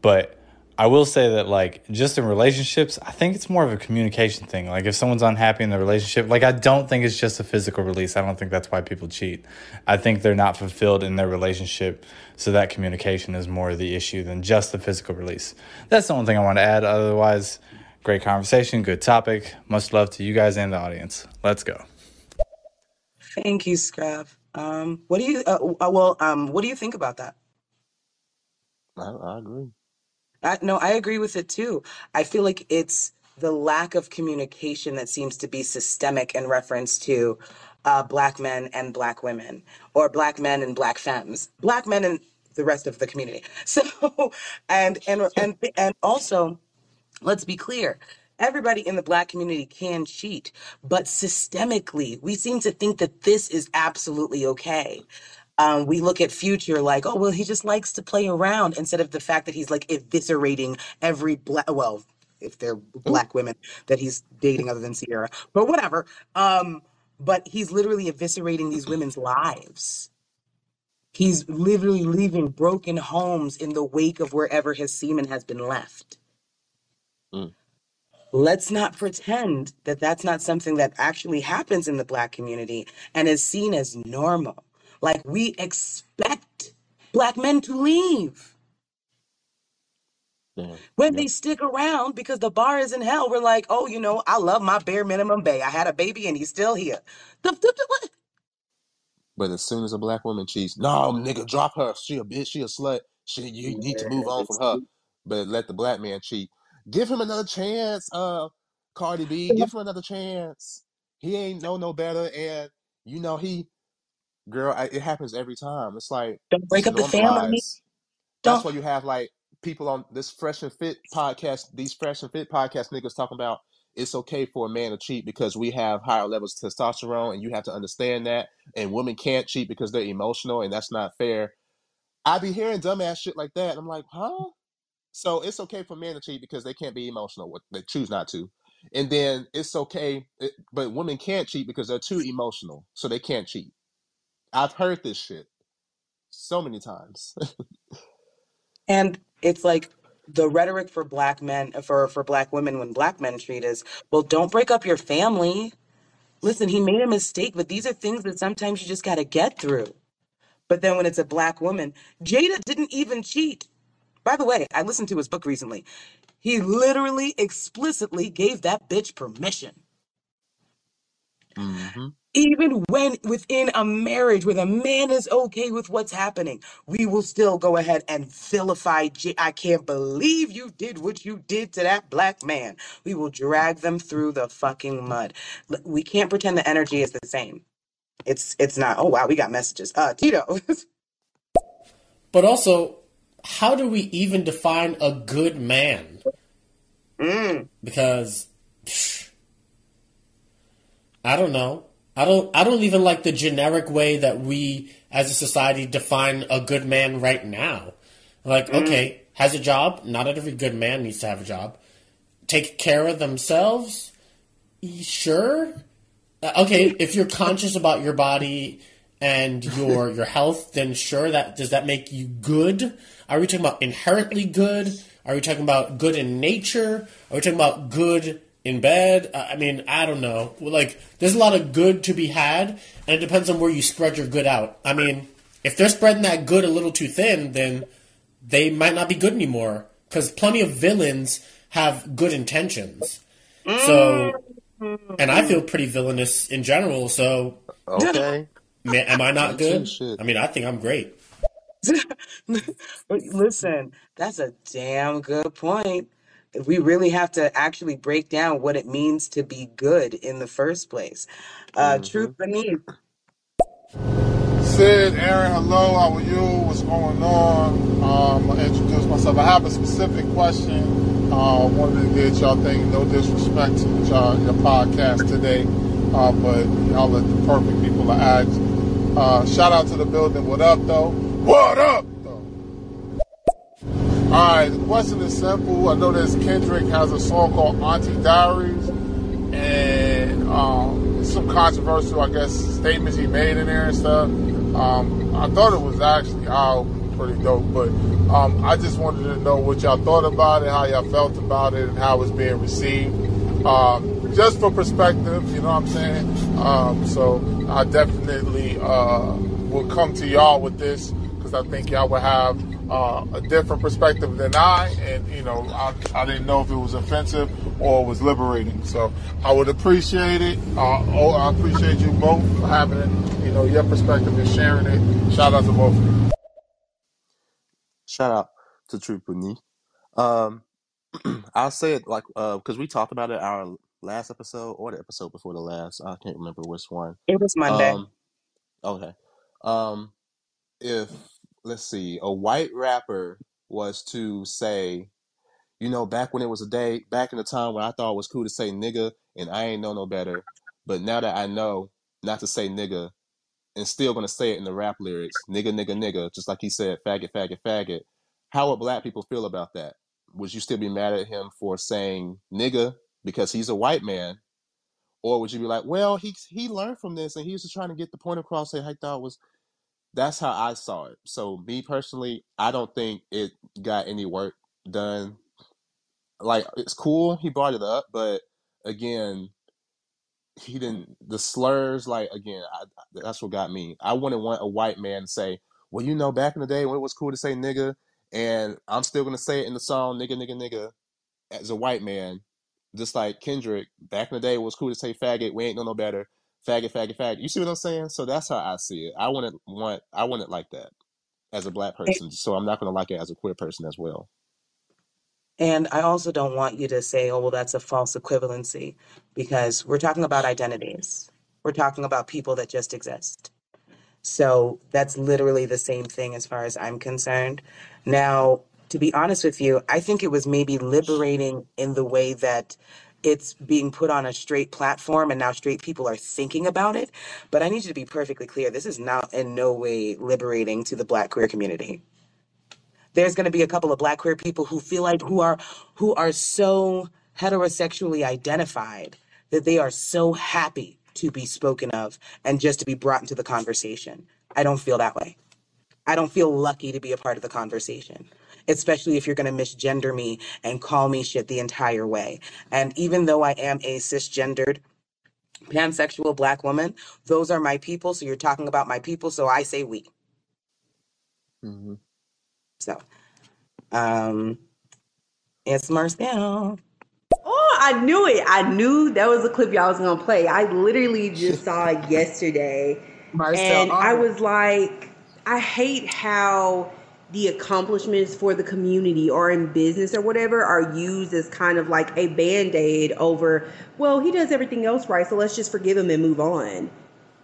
K: But I will say that, like, just in relationships, I think it's more of a communication thing. Like, if someone's unhappy in the relationship, like, I don't think it's just a physical release. I don't think that's why people cheat. I think they're not fulfilled in their relationship, so that communication is more of the issue than just the physical release. That's the only thing I want to add. Otherwise, great conversation, good topic. Much love to you guys and the audience. Let's go.
C: thank you, Scrap. Um, what do you? Uh, uh, well, um, what do you think about that?
B: I, I agree.
C: I, no, I agree with it too. I feel like it's the lack of communication that seems to be systemic in reference to uh, black men and black women, or black men and black femmes, black men and the rest of the community. So, and and and and also, let's be clear. Everybody in the black community can cheat, but systemically, we seem to think that this is absolutely okay um, we look at future like, oh well, he just likes to play around instead of the fact that he's like eviscerating every black. Well, if they're black women that he's dating other than Ciara, but whatever. Um, but he's literally eviscerating these women's lives. He's literally leaving broken homes in the wake of wherever his semen has been left.
B: Mm.
C: Let's not pretend that that's not something that actually happens in the black community and is seen as normal. Like we expect black men to leave.
B: Damn.
C: When
B: Yep.
C: they stick around because the bar is in hell, we're like, oh, you know, I love my bare minimum bay. I had a baby and he's still here. The- the- the- what?
B: But as soon as a black woman cheats, no, nigga, drop her. She a bitch. She a slut. She, you need to move on from her. But let the black man cheat. Give him another chance, uh, Cardi B. Give him another chance. He ain't know no better, and you know he, girl, I, it happens every time. It's like
C: Don't break up the family.
B: That's why you have like people on this Fresh and Fit podcast, these Fresh and Fit podcast niggas talking about it's okay for a man to cheat because we have higher levels of testosterone and you have to understand that. And women can't cheat because they're emotional and that's not fair. I be hearing dumbass shit like that. And I'm like, huh? So it's okay for men to cheat because they can't be emotional. They choose not to. And then it's okay, but women can't cheat because they're too emotional. So they can't cheat. I've heard this shit so many times.
C: And it's like the rhetoric for black men for for black women when black men treat is, well, don't break up your family. Listen, he made a mistake, but these are things that sometimes you just got to get through. But then when it's a black woman, Jada didn't even cheat. By the way, I listened to his book recently. He literally explicitly gave that bitch permission.
B: hmm
C: Even when within a marriage where the man is okay with what's happening, we will still go ahead and vilify. J- I can't believe you did what you did to that black man. We will drag them through the fucking mud. L- We can't pretend the energy is the same. It's it's not. Oh wow, we got messages. Uh, Tito.
D: But also, how do we even define a good man?
C: mm.
D: Because psh, I don't know. I don't. I don't even like the generic way that we, as a society, define a good man right now. Like,
C: Mm.
D: okay, has a job. Not every good man needs to have a job. Take care of themselves. Sure. Uh, Okay, if you're conscious about your body and your your health, then sure. That does that make you good? Are we talking about inherently good? Are we talking about good in nature? Are we talking about good in bed? I mean, I don't know. Like, there's a lot of good to be had, and it depends on where you spread your good out. I mean, if they're spreading that good a little too thin, then they might not be good anymore. Because plenty of villains have good intentions. So, mm-hmm. and I feel pretty villainous in general. So,
B: Okay.
D: ma- am I not good? I mean, I think I'm great.
C: Listen, that's a damn good point. We really have to actually break down what it means to be good in the first place. Uh, truth beneath.
L: Sid, Aaron, hello, how are you? What's going on? Um, I'll introduce myself. I have a specific question. Uh, wanted to get y'all thing, no disrespect to y'all, your podcast today, uh, but y'all are the perfect people to ask. Uh, shout out to the building. What up, though? What up, though? All right, the question is simple. I know this Kendrick has a song called Auntie Diaries, and um, some controversial, I guess, statements he made in there and stuff. Um, I thought it was actually out pretty dope, but um, I just wanted to know what y'all thought about it, how y'all felt about it, and how it's being received. Um, just for perspective, you know what I'm saying? Um, so I definitely uh, will come to y'all with this because I think y'all will have uh, a different perspective than I, and you know, I, I didn't know if it was offensive or was liberating. So I would appreciate it. Uh, oh, I appreciate you both for having it, you know, your perspective and sharing it. Shout out to both of you.
B: Shout out to Truth Beneath. Um, I'll say it like because we talked about it our last episode or the episode before the last. I can't remember which one.
C: It was Monday.
B: Um, okay. Um, if let's see, a white rapper was to say, you know, back when it was a day, back in the time when I thought it was cool to say nigga, and I ain't know no better, but now that I know not to say nigga, and still gonna say it in the rap lyrics, nigga, nigga, nigga, just like he said, faggot, faggot, faggot. How would black people feel about that? Would you still be mad at him for saying nigga because he's a white man, or would you be like, well, he he learned from this and he was just trying to get the point across that I thought was that's how I saw it. So me personally, I don't think it got any work done. Like it's cool he brought it up, but again, he didn't. The slurs, like again, I, that's what got me. I wouldn't want a white man to say, "Well, you know, back in the day when it was cool to say nigga," and I'm still gonna say it in the song, "nigga, nigga, nigga," as a white man. Just like Kendrick, back in the day, it was cool to say faggot. We ain't know no better. Faggot, faggot, faggot. You see what I'm saying? So that's how I see it. I wouldn't want. I wouldn't like that as a black person. So I'm not gonna like it as a queer person as well.
C: And I also don't want you to say, oh, well, that's a false equivalency, because we're talking about identities. We're talking about people that just exist. So that's literally the same thing as far as I'm concerned. Now, to be honest with you, I think it was maybe liberating in the way that it's being put on a straight platform and now straight people are thinking about it. But I need you to be perfectly clear. This is not in no way liberating to the black queer community. There's going to be a couple of black queer people who feel like who are who are so heterosexually identified that they are so happy to be spoken of and just to be brought into the conversation. I don't feel that way. I don't feel lucky to be a part of the conversation, especially if you're going to misgender me and call me shit the entire way. And even though I am a cisgendered pansexual black woman, those are my people. So you're talking about my people. So I say we.
B: hmm
C: So, um, it's Marcel.
F: Oh, I knew it. I knew that was a clip y'all was gonna play. I literally just saw it yesterday.
C: Marcel,
F: And I was like, I hate how the accomplishments for the community or in business or whatever are used as kind of like a band aid over, well, he does everything else right, so let's just forgive him and move on.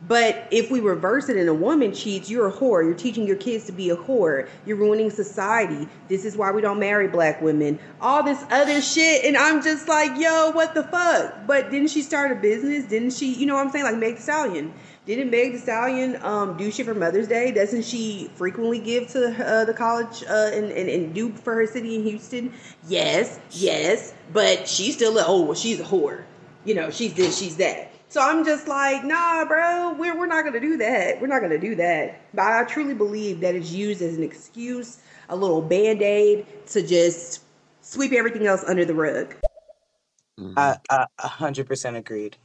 F: But if we reverse it and a woman cheats, you're a whore. You're teaching your kids to be a whore. You're ruining society. This is why we don't marry black women. All this other shit. And I'm just like, yo, what the fuck? But didn't she start a business? Didn't she, you know what I'm saying? Like Meg Stallion. Didn't Meg Thee Stallion um, do shit for Mother's Day? Doesn't she frequently give to uh, the college uh, and, and, and do for her city in Houston? Yes, yes. But she's still a, oh, well, she's a whore. You know, she's this, she's that. So I'm just like, nah, bro, we're, we're not gonna do that. We're not gonna do that. But I truly believe that it's used as an excuse, a little band aid to just sweep everything else under the rug.
B: hmm
C: uh, uh, a hundred percent agreed.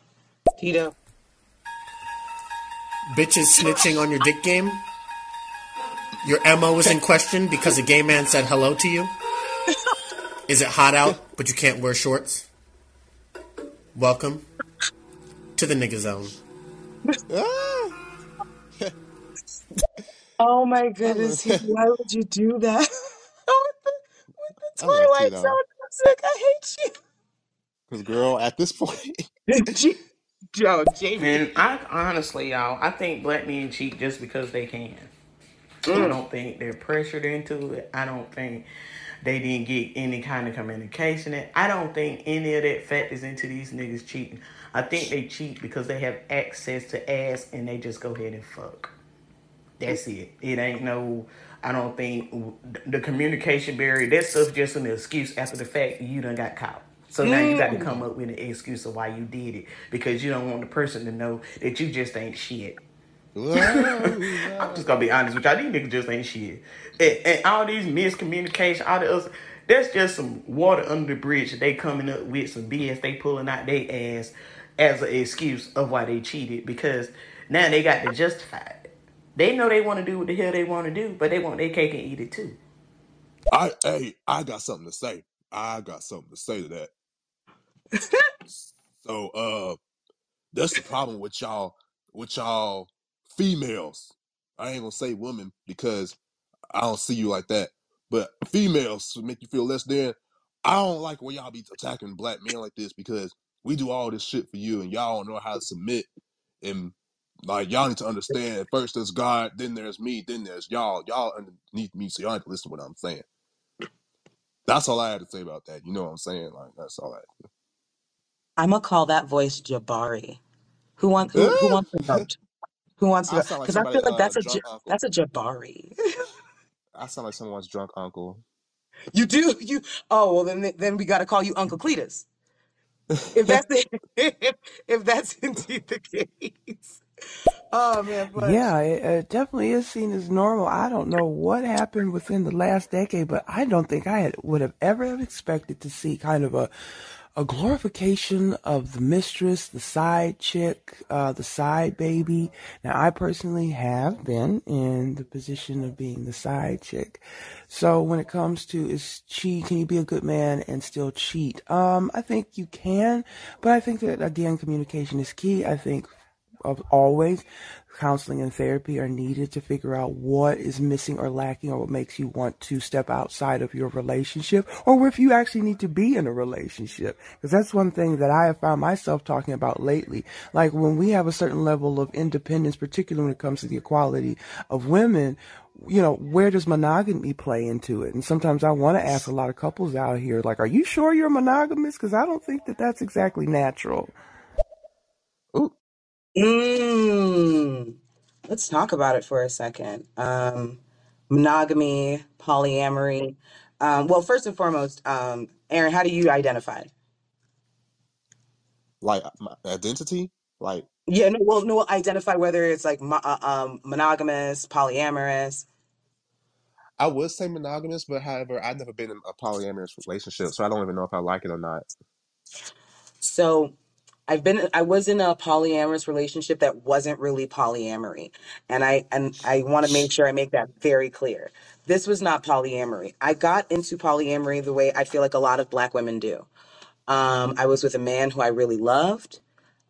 C: Tito,
D: Bitches snitching on your dick game. Your MO was in question because a gay man said hello to you. Is it hot out, but you can't wear shorts? Welcome to the nigga zone.
B: Ah,
C: Oh my goodness, why would you do that? with the, with
B: I love
C: Twilight Zone
B: Tito.
C: music, I hate you.
B: Cause girl, at this point,
C: you. Joe, Jamie.
J: And I honestly, y'all, I think black men cheat just because they can. I
C: Mm.
J: don't think they're pressured into it. I don't think they didn't get any kind of communication. I don't think any of that factors into these niggas cheating. I think they cheat because they have access to ass and they just go ahead and fuck. That's it. It ain't no. I don't think the communication barrier. That stuff just an excuse after the fact you done got caught. So now you got to come
C: Mm.
J: up with an excuse of why you did it because you don't want the person to know that you just ain't shit. I'm just gonna be honest with y'all. These niggas just ain't shit. And, and all these miscommunication, all the other, that's just some water under the bridge. They coming up with some BS. They pulling out their ass as an excuse of why they cheated because now they got to justify it. They know they want to do what the hell they want to do, but they want their cake and eat it too.
M: I hey, I got something to say. I got something to say to that. So uh that's the problem with y'all with y'all females. I ain't gonna say women because I don't see you like that. But females to make you feel less than. I don't like when y'all be attacking black men like this because we do all this shit for you and y'all don't know how to submit and like y'all need to understand first there's God, then there's me, then there's y'all. Y'all underneath me, so y'all need to listen to what I'm saying. That's all I had to say about that. You know what I'm saying? Like that's all I
C: I'm gonna call that voice Jabari. Who want who who wants to vote? Who wants to
B: I
C: vote?
B: sound like
C: Because I
B: somebody,
C: feel like
B: uh,
C: that's a
B: drunk
C: Ja-
B: uncle.
C: that's a Jabari.
B: I sound like someone's drunk uncle.
C: you do you? Oh well, then then we got to call you Uncle Cletus. If that's if, if that's indeed the case. Oh man, but
E: Yeah, it, it definitely is seen as normal. I don't know what happened within the last decade, but I don't think I had, would have ever expected to see kind of a a glorification of the mistress, the side chick, uh, the side baby. Now, I personally have been in the position of being the side chick. So when it comes to is cheat, can you be a good man and still cheat? Um, I think you can, but I think that again, communication is key. I think always, counseling and therapy are needed to figure out what is missing or lacking or what makes you want to step outside of your relationship or if you actually need to be in a relationship. Because that's one thing that I have found myself talking about lately. Like when we have a certain level of independence, particularly when it comes to the equality of women, you know, where does monogamy play into it? And sometimes I want to ask a lot of couples out here, like, are you sure you're monogamous? Because I don't think that that's exactly natural.
C: Mm. Let's talk about it for a second. Um, monogamy, polyamory. Um, well, first and foremost, um, Aaron, how do you identify?
B: Like my identity, like
C: Yeah, no, well, no, identify whether it's like mo- uh, um, monogamous, polyamorous.
B: I would say monogamous, but however, I've never been in a polyamorous relationship, so I don't even know if I like it or not.
C: So I've been I was in a polyamorous relationship that wasn't really polyamory. And I and I want to make sure I make that very clear. This was not polyamory. I got into polyamory the way I feel like a lot of black women do. Um, I was with a man who I really loved.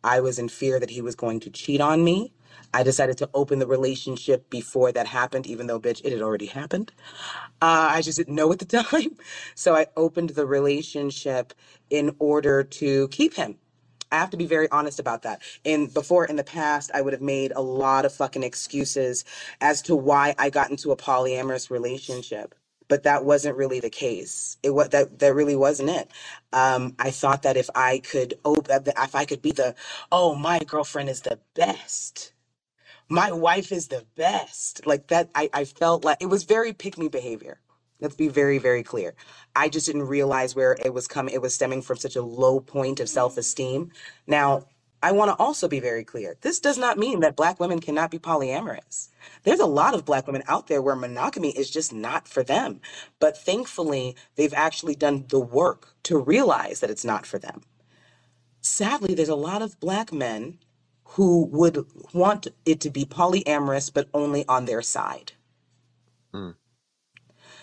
C: I was in fear that he was going to cheat on me. I decided to open the relationship before that happened, even though, bitch, it had already happened. Uh, I just didn't know at the time. So I opened the relationship in order to keep him. I have to be very honest about that. In before in the past, I would have made a lot of fucking excuses as to why I got into a polyamorous relationship. But that wasn't really the case. It was that that really wasn't it. Um, I thought that if I could open, if I could be the, oh, my girlfriend is the best my wife is the best. Like that, I, I felt like it was very pick me behavior. Let's be very, very clear. I just didn't realize where it was coming. It was stemming from such a low point of self esteem. Now, I want to also be very clear. This does not mean that black women cannot be polyamorous. There's a lot of black women out there where monogamy is just not for them. But thankfully, they've actually done the work to realize that it's not for them. Sadly, there's a lot of black men who would want it to be polyamorous, but only on their side.
B: Mm.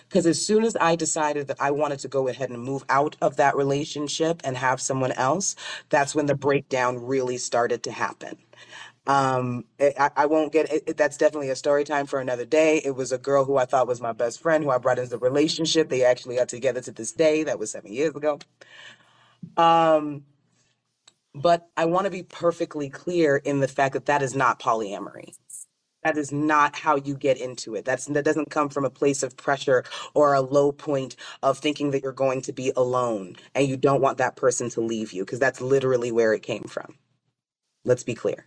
C: Because as soon as I decided that I wanted to go ahead and move out of that relationship and have someone else, that's when the breakdown really started to happen. Um, it, I, I won't get it, it- That's definitely a story time for another day. It was a girl who I thought was my best friend, who I brought into the relationship. They actually are together to this day. That was seven years ago. Um, but I want to be perfectly clear in the fact that that is not polyamory. That is not how you get into it. That's that doesn't come from a place of pressure or a low point of thinking that you're going to be alone and you don't want that person to leave you because that's literally where it came from. Let's be clear.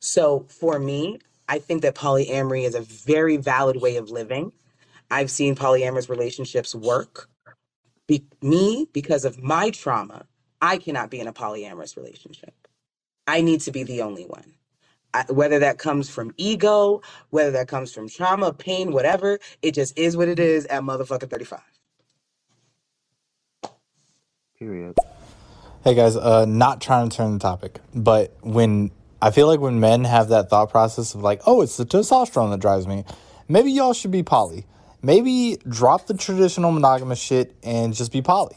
C: So for me, I think that polyamory is a very valid way of living. I've seen polyamorous relationships work. Be- me, because of my trauma, I cannot be in a polyamorous relationship. I need to be the only one. I, whether that comes from ego, whether that comes from trauma, pain, whatever, it just is what it is at motherfucking 35.
B: Period.
K: Hey guys, uh, not trying to turn the topic, but when I feel like when men have that thought process of like, oh, it's the testosterone that drives me, maybe y'all should be poly. Maybe drop the traditional monogamous shit and just be poly.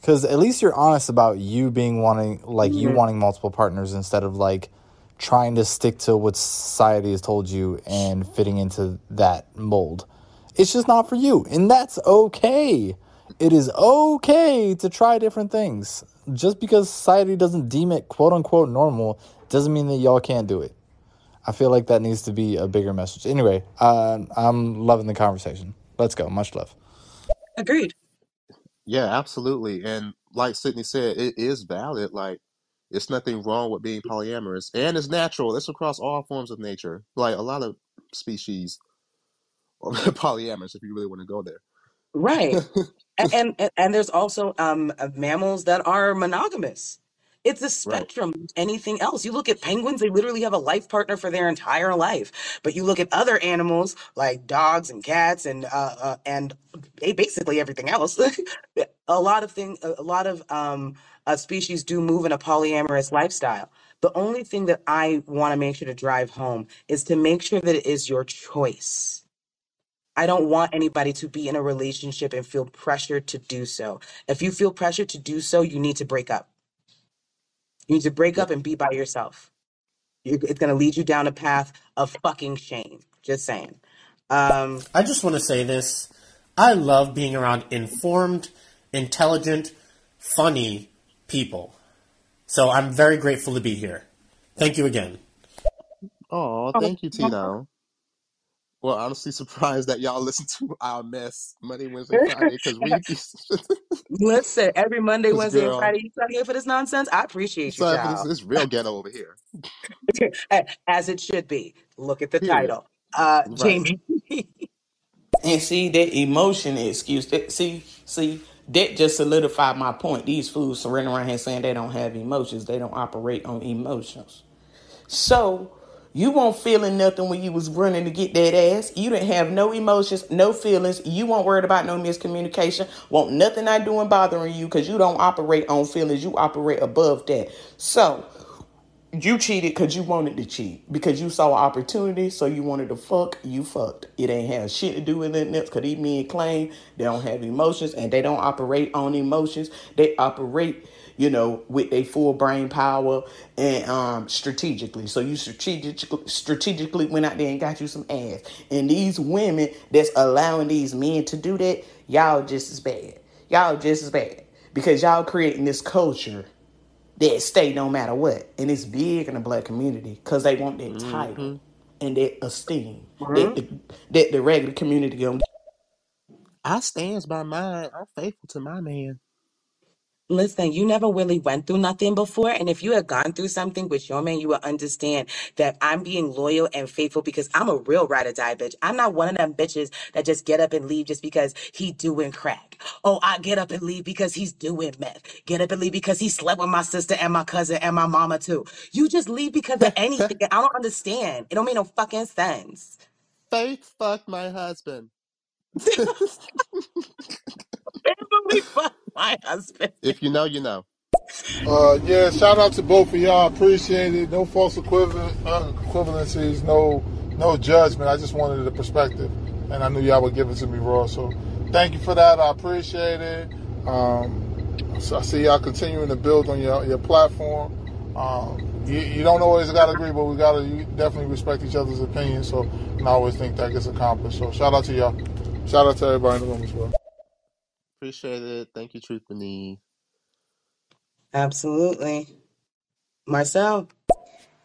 K: Because at least you're honest about you being wanting, like, you
C: Mhm.
K: wanting multiple partners instead of like trying to stick to what society has told you and fitting into that mold. It's just not for you. And that's okay. It is okay to try different things. Just because society doesn't deem it quote unquote normal doesn't mean that y'all can't do it. I feel like that needs to be a bigger message. Anyway, uh, I'm loving the conversation. Let's go. Much love.
C: Agreed.
B: Yeah, absolutely. And like Sydney said, it is valid. Like, it's nothing wrong with being polyamorous, and it's natural. It's across all forms of nature. Like a lot of species are polyamorous. If you really want to go there.
C: Right. And, and and there's also um uh, mammals that are monogamous. It's a spectrum. like Anything else? You look at penguins; they literally have a life partner for their entire life. But you look at other animals like dogs and cats and uh, uh and basically everything else. a lot of thing, a a lot of um uh, species do move in a polyamorous lifestyle. The only thing that I want to make sure to drive home is to make sure that it is your choice I don't want anybody to be in a relationship and feel pressured to do so. If you feel pressured to do so, you need to break up. You need to break up and be by yourself. You're, it's going to lead you down a path of fucking shame. Just saying. Um,
D: I just want to say this. I love being around informed, intelligent, funny people. So I'm very grateful to be here. Thank you again.
B: Oh, thank you, Tino. Well, honestly, surprised that y'all listen to our mess Monday, Wednesday, Friday because we be
C: listen, every Monday,
B: because
C: Wednesday, and Friday, you come here for this nonsense. I appreciate you,
B: sorry for this.
C: child.
B: It's real ghetto over here.
C: As it should be. Look at the
B: Period.
C: title. Uh,
B: Right.
C: Jamie.
J: And see that emotion excuse that see see that just solidified my point. These fools running around here saying they don't have emotions. They don't operate on emotions. So you won't feeling nothing when you was running to get that ass. You didn't have no emotions, no feelings. You won't worried about no miscommunication. Won't nothing I doing bothering you because you don't operate on feelings. You operate above that. So you cheated because you wanted to cheat. Because you saw an opportunity, so you wanted to fuck, you fucked. It ain't have shit to do with nothing because these men claim they don't have emotions and they don't operate on emotions. They operate, you know, with their full brain power and um strategically. So you strategically strategically went out there and got you some ass. And these women that's allowing these men to do that, y'all just as bad. Y'all just as bad. Because y'all creating this culture that stay no matter what. And it's big in the black community because they want that
B: hmm
J: title and that esteem that
C: Mhm.
J: the, that the regular community gonna
B: I stands by mine. I'm faithful to my man.
C: Listen, you never really went through nothing before. And if you had gone through something with your man, you would understand that I'm being loyal and faithful because I'm a real ride or die bitch. I'm not one of them bitches that just get up and leave just because he doing crack. Oh, I get up and leave because he's doing meth. Get up and leave because he slept with my sister and my cousin and my mama too. You just leave because of anything. I don't understand. It don't make no fucking sense.
B: Faith fuck my husband.
C: Family fuck my husband.
B: if you know, you know.
L: Uh, yeah, shout out to both of y'all. Appreciate it. No false equivalent, uh, equivalencies, no no judgment. I just wanted the perspective, and I knew y'all would give it to me raw. So thank you for that. I appreciate it. Um, so I see y'all continuing to build on your your platform. Um, you, you don't always got to agree, but we got to definitely respect each other's opinions. So, and I always think that gets accomplished. So, shout out to y'all. Shout out to everybody in the room as well.
B: Appreciate it. Thank you, Truth Beneath.
C: Absolutely. Marcel.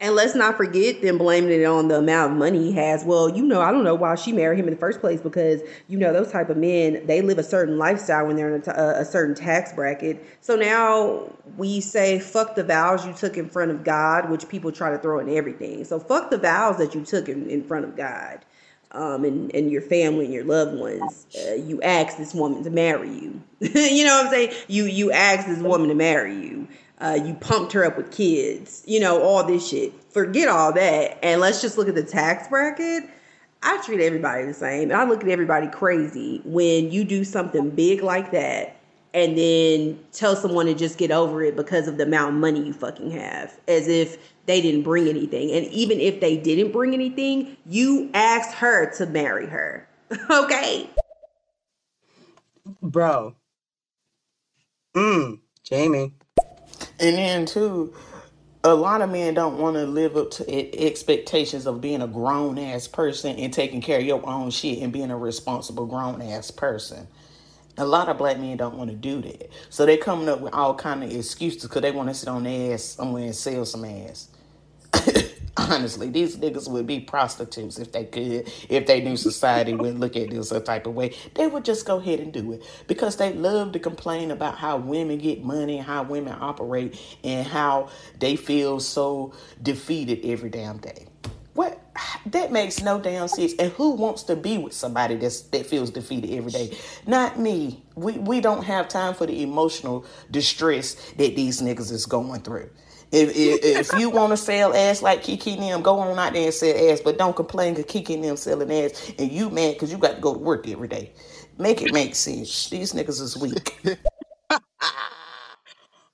F: And let's not forget them blaming it on the amount of money he has. Well, you know, I don't know why she married him in the first place because you know those type of men they live a certain lifestyle when they're in a, t- a a certain tax bracket. So now we say fuck the vows you took in front of God, which people try to throw in everything. So fuck the vows that you took in, in front of God, um, and and your family and your loved ones. Uh, you asked this woman to marry you. you know what I'm saying? You you asked this woman to marry you. Uh, you pumped her up with kids, you know, all this shit. Forget all that. And let's just look at the tax bracket. I treat everybody the same. And I look at everybody crazy when you do something big like that and then tell someone to just get over it because of the amount of money you fucking have, as if they didn't bring anything. And even if they didn't bring anything, you asked her to marry her. okay.
C: Bro. Mm. Jamie.
J: And then too, a lot of men don't want to live up to expectations of being a grown ass person and taking care of your own shit and being a responsible grown ass person. A lot of black men don't want to do that, so they're coming up with all kind of excuses because they want to sit on their ass somewhere and sell some ass. Honestly, these niggas would be prostitutes if they could. If they knew society would look at this a type of way, they would just go ahead and do it because they love to complain about how women get money, how women operate, and how they feel so defeated every damn day. What? That makes no damn sense. And who wants to be with somebody that's that feels defeated every day? Not me. We we don't have time for the emotional distress that these niggas is going through. If if, if you want to sell ass like Kiki and them, go on out there and sell ass, but don't complain because Kiki and them selling ass, and you mad because you got to go to work every day. Make it make sense. These niggas is weak.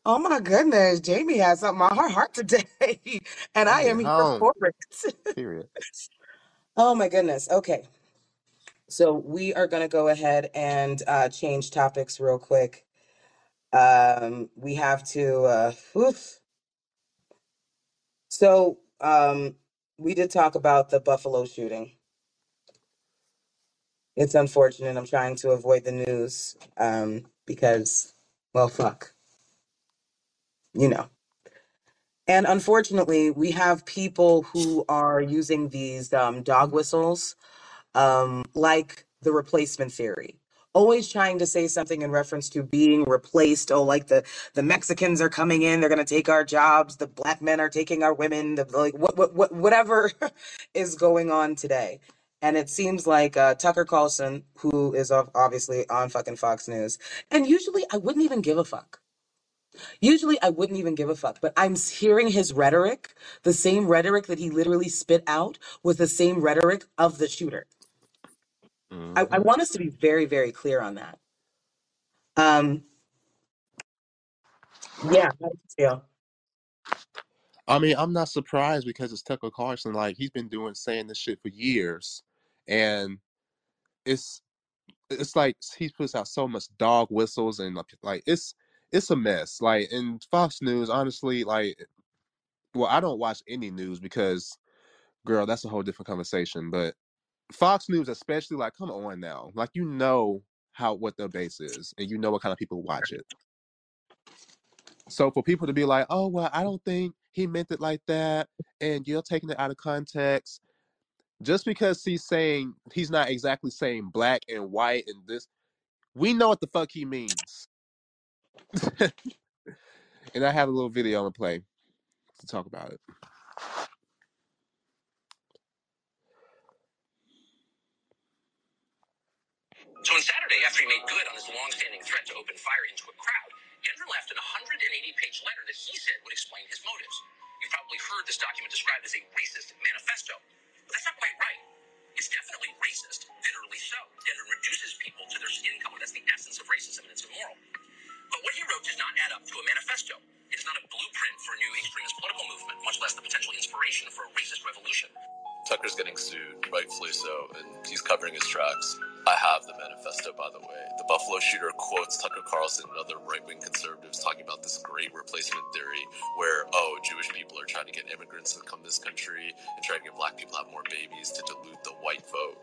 C: Oh my goodness, Jamie has something on her heart today, and I am here
B: home.
C: for it.
B: Period.
C: oh my goodness. Okay, so we are going to go ahead and uh, change topics real quick. Um, we have to. Uh, oof. So um, we did talk about the Buffalo shooting. It's unfortunate. I'm trying to avoid the news um, because, well, fuck, you know. And unfortunately, we have people who are using these um, dog whistles um, like the replacement theory. Always trying to say something in reference to being replaced. Oh, like the the Mexicans are coming in, they're gonna take our jobs. The black men are taking our women. The like what what, what whatever is going on today. And it seems like uh, Tucker Carlson, who is ob- obviously on fucking Fox News, and usually I wouldn't even give a fuck. Usually I wouldn't even give a fuck, but I'm s- hearing his rhetoric, the same rhetoric that he literally spit out was the same rhetoric of the shooter. I, I
B: hmm
C: want us to be very, very clear on that. Um, yeah, do?
B: I mean, I'm not surprised because it's Tucker Carlson. Like he's been doing saying this shit for years, and it's it's like he puts out so much dog whistles and like like, it's it's a mess. Like in Fox News, honestly, like well, I don't watch any news because girl, that's a whole different conversation. But Fox News, especially, like, come on now, like you know how what their base is, and you know what kind of people watch it. So for people to be like, oh well, I don't think he meant it like that, and you're taking it out of context, just because he's saying he's not exactly saying black and white and this, we know what the fuck he means. and I have a little video I'm play to talk about it.
N: So on Saturday, after he made good on his long-standing threat to open fire into a crowd, Gendron left an 180-page letter that he said would explain his motives. You've probably heard this document described as a racist manifesto, but that's not quite right. It's definitely racist, bitterly so. Gendron reduces people to their skin color. That's the essence of racism, and it's immoral. But what he wrote does not add up to a manifesto. It is not a blueprint for a new extremist political movement, much less the potential inspiration for a racist revolution. Tucker's getting sued, rightfully so, and he's covering his tracks. I have the manifesto, by the way. The Buffalo shooter quotes Tucker Carlson and other right wing conservatives talking about this great replacement theory where, oh, Jewish people are trying to get immigrants to come to this country and trying to get black people to have more babies to dilute the white vote.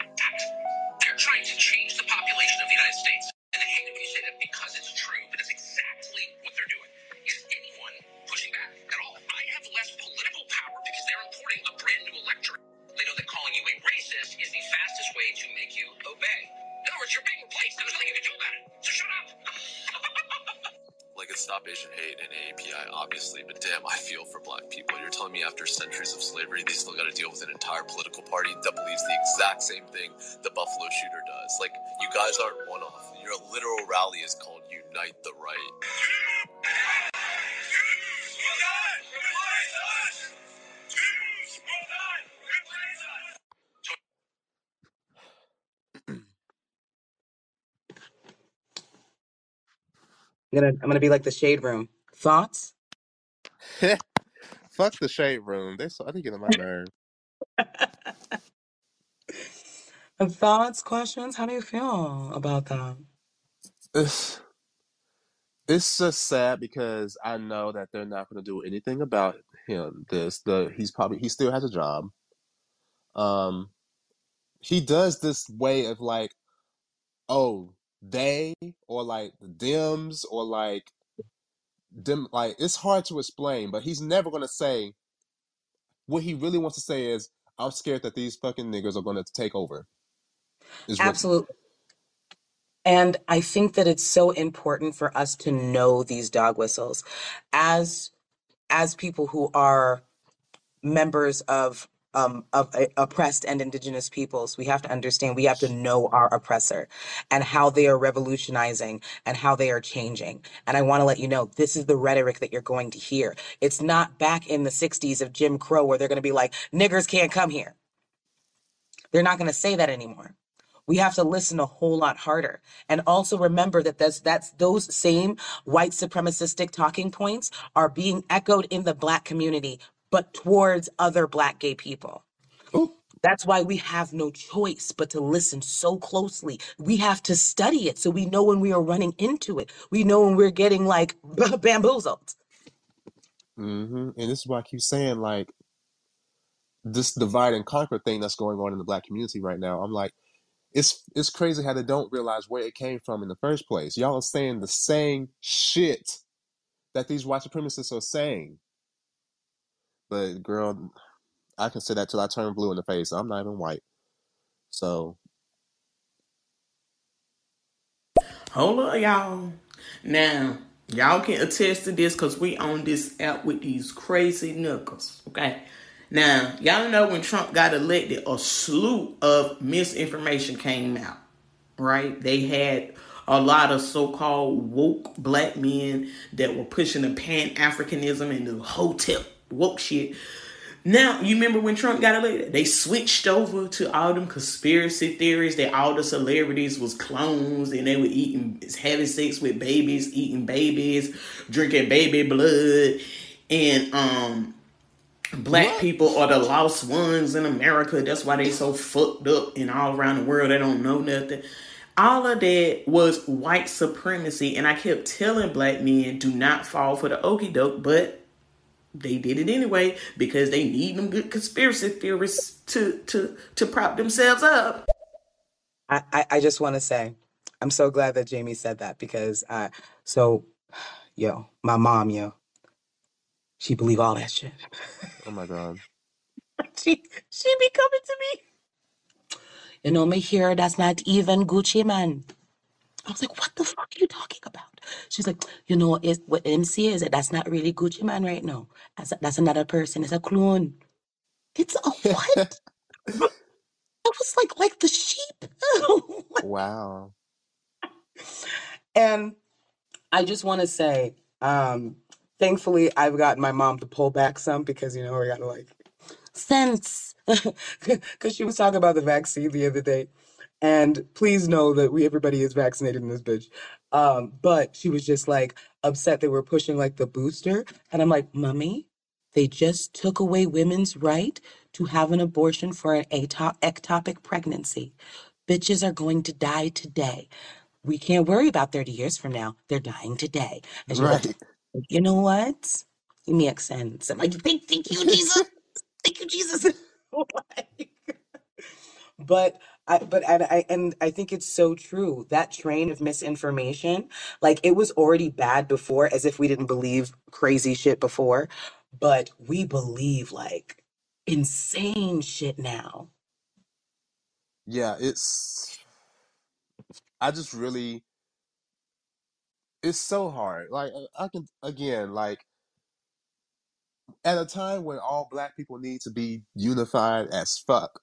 N: They're trying to change the population of the United States. And I hate when you say that because it's true, but that's exactly what they're doing. Is anyone pushing back at all? I have less political power because they're importing a brand new electorate. They know that calling you a racist is the fastest way to make you obey. In other words, you're being replaced. There's nothing you can do about it. So shut up. like it's Stop Asian Hate and AAPI, obviously, but damn, I feel for black people. You're telling me after centuries of slavery, they still got to deal with an entire political party that believes the exact same thing the Buffalo shooter does. Like, you guys aren't one off. Your literal rally is called Unite the Right.
C: I'm gonna I'm gonna be like the shade room. Thoughts?
B: Fuck the shade room. They so I think get on my nerve.
C: Thoughts, questions? How do you feel about that?
B: It's, it's just sad because I know that they're not going to do anything about him. This the he's probably he still has a job. Um, he does this way of like, oh, they or like the Dems or like them. Like it's hard to explain, but he's never going to say what he really wants to say is, I'm scared that these fucking niggas are going to take over.
C: Absolutely. And I think that it's so important for us to know these dog whistles as as people who are members of um, of uh, oppressed and indigenous peoples, we have to understand we have to know our oppressor and how they are revolutionizing and how they are changing. And I want to let you know this is the rhetoric that you're going to hear. It's not back in the 60s of Jim Crow where they're going to be like, niggers can't come here. They're not going to say that anymore. We have to listen a whole lot harder. And also remember that that's, that's those same white supremacistic talking points are being echoed in the black community, but towards other black gay people. That's why we have no choice but to listen so closely. We have to study it so we know when we are running into it. We know when we're getting like bamboozled.
B: hmm And this is why I keep saying, like, this divide and conquer thing that's going on in the black community right now. I'm like, it's it's crazy how they don't realize where it came from in the first place. Y'all are saying the same shit that these white supremacists are saying. But girl, I can say that till I turn blue in the face. I'm not even white. So
J: Hold up, y'all. Now, y'all can attest to this because we on this app with these crazy knuckles. Okay. Now, y'all know when Trump got elected, a slew of misinformation came out. Right? They had a lot of so-called woke black men that were pushing the pan-Africanism and the hotep woke shit. Now, you remember when Trump got elected? They switched over to all them conspiracy theories that all the celebrities was clones and they were eating, having sex with babies, eating babies, drinking baby blood, and um, black what? people are the lost ones in America. That's why they so fucked up and all around the world. They don't know nothing. All of that was white supremacy, and I kept telling black men, do not fall for the okie doke, but they did it anyway because they need them good conspiracy theorists to to to prop themselves up.
C: I, I, I just want to say, I'm so glad that Jamie said that because uh, so, yo, my mom, yo, she believe all that shit.
B: Oh my god.
C: she she be coming to me. You know, me here that's not even Gucci Mane. I was like, what the fuck are you talking about? She's like, you know, it's, what MC is it? That's not really Gucci Mane right now. That's, that's another person. It's a clone. It's a what? I was like, like the sheep.
B: wow.
C: And I just want to say, um, thankfully, I've gotten my mom to pull back some because, you know, we got to like, sense. Because she was talking about the vaccine the other day. And please know that we everybody is vaccinated in this bitch. Um, but she was just like upset they were pushing like the booster. And I'm like, Mummy, they just took away women's right to have an abortion for an ectopic pregnancy. Bitches are going to die today. We can't worry about 30 years from now. They're dying today. And she right. like, you know what? It makes sense. I'm like, thank, thank you, Jesus. thank you, Jesus. but I, but and I and I think it's so true. That train of misinformation, like it was already bad before, as if we didn't believe crazy shit before, but we believe like insane shit now.
B: Yeah, it's. I just really. It's so hard. Like I can again, like at a time when all black people need to be unified as fuck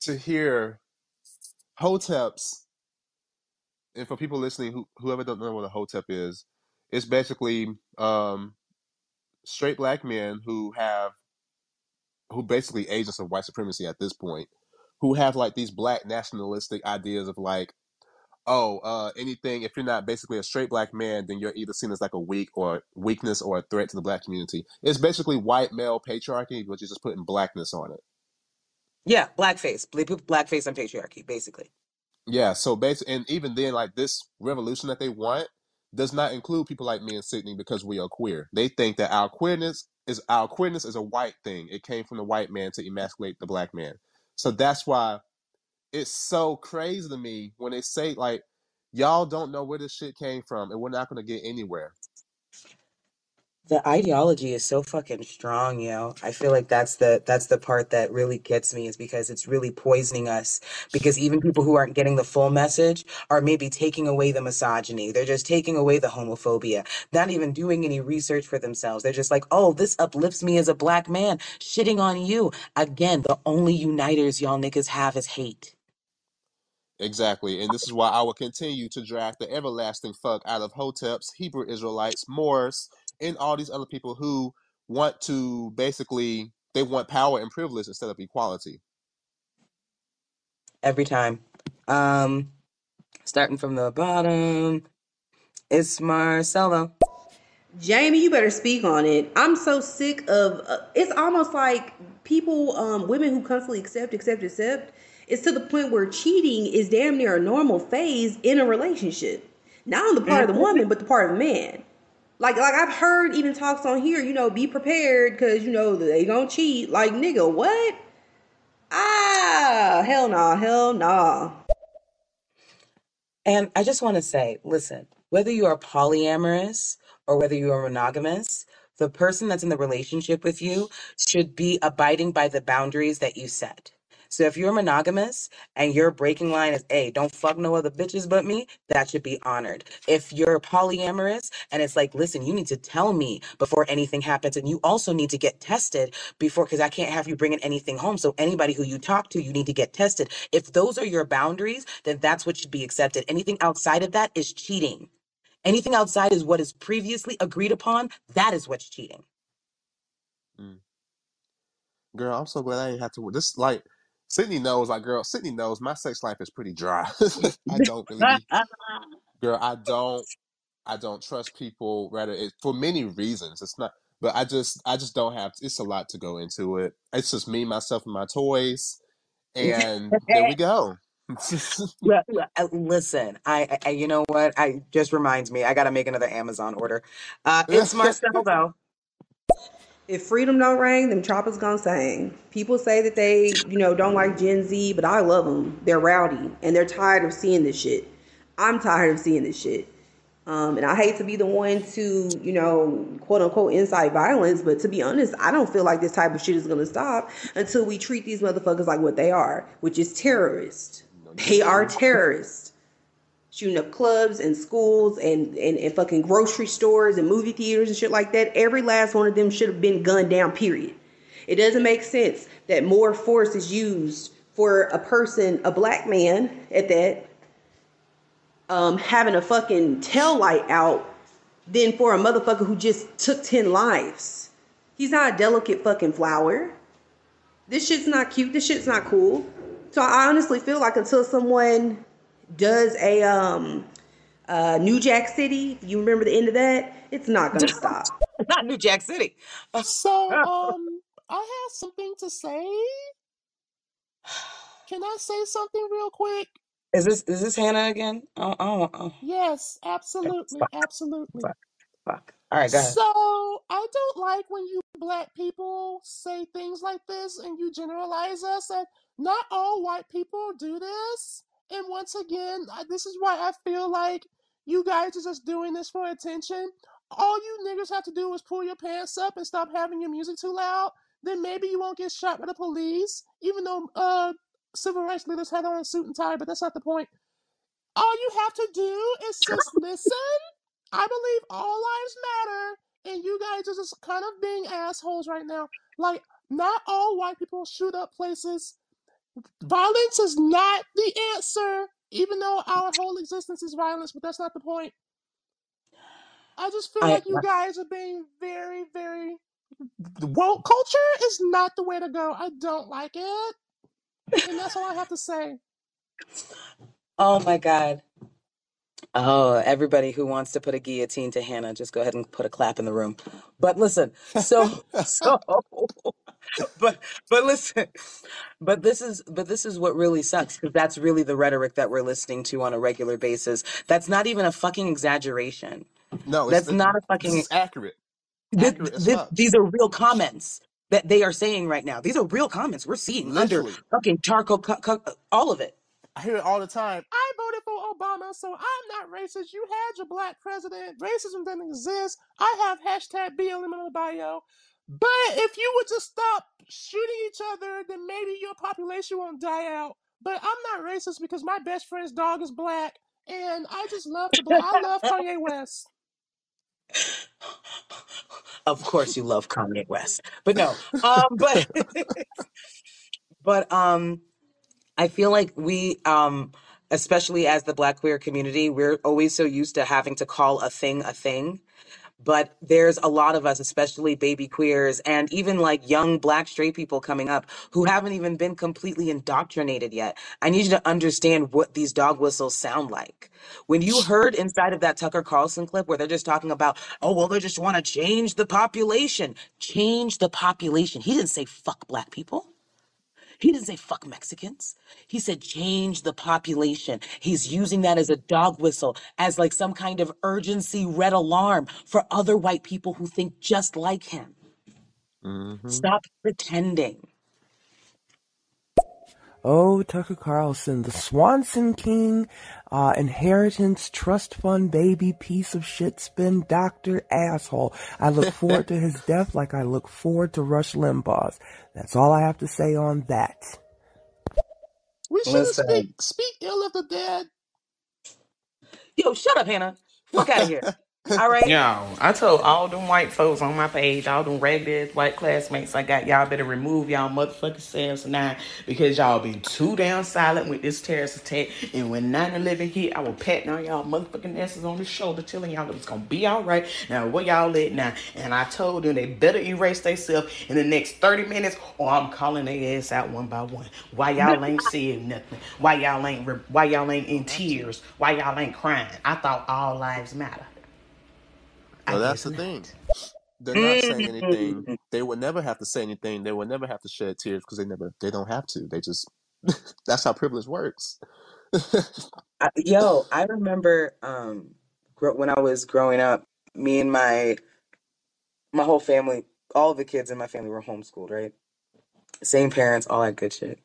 B: to hear hoteps and for people listening who whoever don't know what a hotep is it's basically um straight black men who have who basically agents of white supremacy at this point who have like these black nationalistic ideas of like oh uh anything if you're not basically a straight black man then you're either seen as like a weak or weakness or a threat to the black community it's basically white male patriarchy but you're just putting blackness on it
C: yeah, blackface, blackface and patriarchy, basically.
B: Yeah, so basically, and even then, like this revolution that they want does not include people like me and Sydney because we are queer. They think that our queerness is our queerness is a white thing. It came from the white man to emasculate the black man. So that's why it's so crazy to me when they say like, y'all don't know where this shit came from, and we're not going to get anywhere
C: the ideology is so fucking strong, yo. I feel like that's the that's the part that really gets me is because it's really poisoning us. Because even people who aren't getting the full message are maybe taking away the misogyny. They're just taking away the homophobia. Not even doing any research for themselves. They're just like, oh, this uplifts me as a black man, shitting on you. Again, the only uniters y'all niggas have is hate.
B: Exactly. And this is why I will continue to drag the everlasting fuck out of Hoteps, Hebrew Israelites, Moors, and all these other people who want to basically they want power and privilege instead of equality.
C: Every time. Um starting from the bottom, it's Marcelo.
F: Jamie, you better speak on it. I'm so sick of uh, it's almost like people um women who constantly accept accept accept it's to the point where cheating is damn near a normal phase in a relationship. Not on the part of the mm-hmm. woman, but the part of the man. Like like I've heard even talks on here, you know, be prepared because you know they gonna cheat. Like nigga, what? Ah, hell nah, hell nah.
C: And I just want to say, listen, whether you are polyamorous or whether you are monogamous, the person that's in the relationship with you should be abiding by the boundaries that you set. So if you're monogamous and your breaking line is, hey, don't fuck no other bitches but me, that should be honored. If you're polyamorous and it's like, listen, you need to tell me before anything happens, and you also need to get tested before, because I can't have you bringing anything home. So anybody who you talk to, you need to get tested. If those are your boundaries, then that's what should be accepted. Anything outside of that is cheating. Anything outside is what is previously agreed upon. That is what's cheating.
B: Mm. Girl, I'm so glad I didn't have to. This like Sydney knows. Like, girl, Sydney knows my sex life is pretty dry. I don't really be. Girl, I don't. I don't trust people. Rather, it, for many reasons. It's not. But I just, I just don't have. It's a lot to go into it. It's just me, myself, and my toys, and there we go.
C: Well, uh, listen, I, I, you know what? I just reminds me, I gotta make another Amazon order. Uh, it's Marcel though.
F: If freedom don't ring, them choppers gonna sing. People say that they, you know, don't like Gen Z, but I love them. They're rowdy and they're tired of seeing this shit. I'm tired of seeing this shit. Um, and I hate to be the one to, you know, quote unquote incite violence, but to be honest, I don't feel like this type of shit is gonna stop until we treat these motherfuckers like what they are, which is terrorists. They are terrorists. Shooting up clubs and schools and, and, and fucking grocery stores and movie theaters and shit like that. Every last one of them should have been gunned down, period. It doesn't make sense that more force is used for a person, a black man at that, um, having a fucking tail light out than for a motherfucker who just took 10 lives. He's not a delicate fucking flower. This shit's not cute. This shit's not cool. So I honestly feel like until someone does a um uh New Jack City, you remember the end of that, it's not gonna stop.
C: Not New Jack City.
H: So, um, I have something to say. Can I say something real quick?
C: Is this is this Hannah again? Oh, oh, oh.
H: Yes, absolutely,
C: Fuck,
H: absolutely.
C: fuck, fuck. All right, go ahead.
H: So, I don't like when you black people say things like this and you generalize us, and not all white people do this. And once again, this is why I feel like you guys are just doing this for attention. All you niggas have to do is pull your pants up and stop having your music too loud. Then maybe you won't get shot by the police, even though uh, civil rights leaders had on a suit and tie, but that's not the point. All you have to do is just listen. I believe all lives matter, and you guys are just kind of being assholes right now. Like, not all white people shoot up places. Violence is not the answer, even though our whole existence is violence, but that's not the point. I just feel
C: I,
H: like you guys are being very, very. The woke culture is not the way to go. I don't like it. And that's all I have to say.
C: oh my God. Oh, everybody who wants to put a guillotine to Hannah, just go ahead and put a clap in the room. But listen, so so but but listen, but this is but this is what really sucks because that's really the rhetoric that we're listening to on a regular basis. That's not even a fucking exaggeration.
B: no, it's
C: That's not a fucking.
B: is accurate.
C: Th-
B: Accurate
C: th- these are real comments that they are saying right now. These are real comments we're seeing under fucking charcoal, cu- cu- all of it.
B: I hear it all the time.
H: I voted for Obama, so I'm not racist. You had your black president. Racism doesn't exist. I have hashtag BLM in my bio. But if you would just stop shooting each other, then maybe your population won't die out. But I'm not racist because my best friend's dog is black, and I just love the black. I love Kanye West.
C: Of course, you love Kanye West, but no. Um, but but um, I feel like we um, especially as the Black queer community, we're always so used to having to call a thing a thing. But there's a lot of us, especially baby queers and even like young black straight people coming up who haven't even been completely indoctrinated yet. I need you to understand what these dog whistles sound like. When you heard inside of that Tucker Carlson clip where they're just talking about, oh, well, they just want to change the population. Change the population. He didn't say fuck black people. He didn't say fuck Mexicans. He said change the population. He's using that as a dog whistle, as like some kind of urgency red alarm for other white people who think just like him.
B: Mm-hmm.
C: Stop pretending.
E: Oh, Tucker Carlson, the Swanson King, uh, inheritance trust fund baby piece of shit spin doctor asshole. I look forward to his death like I look forward to Rush Limbaugh's. That's all I have to say on that.
H: We shouldn't
C: Listen.
H: speak speak ill of the dead.
C: Yo, shut up, Hannah. Fuck out of here. All right.
J: Yo, I told all them white folks on my page, all them ragged ass white classmates I got, y'all better remove y'all motherfucking selves now because y'all been too damn silent with this terrorist attack. And when 9-11 hit, I will patting on y'all motherfucking asses on the shoulder telling y'all that it's gonna be alright. Now where y'all at now? And I told them they better erase themselves in the next 30 minutes or I'm calling their ass out one by one. Why y'all ain't saying nothing? Why y'all ain't re- why y'all ain't in tears? Why y'all ain't crying? I thought all lives matter. I
B: Well, that's the
J: not.
B: thing. They're not saying anything. They would never have to say anything. They would never have to shed tears because they never. They don't have to. They just. that's how privilege works.
C: I, yo, I remember um when I was growing up, me and my my whole family, all the kids in my family were homeschooled, right? Same parents, all that good shit.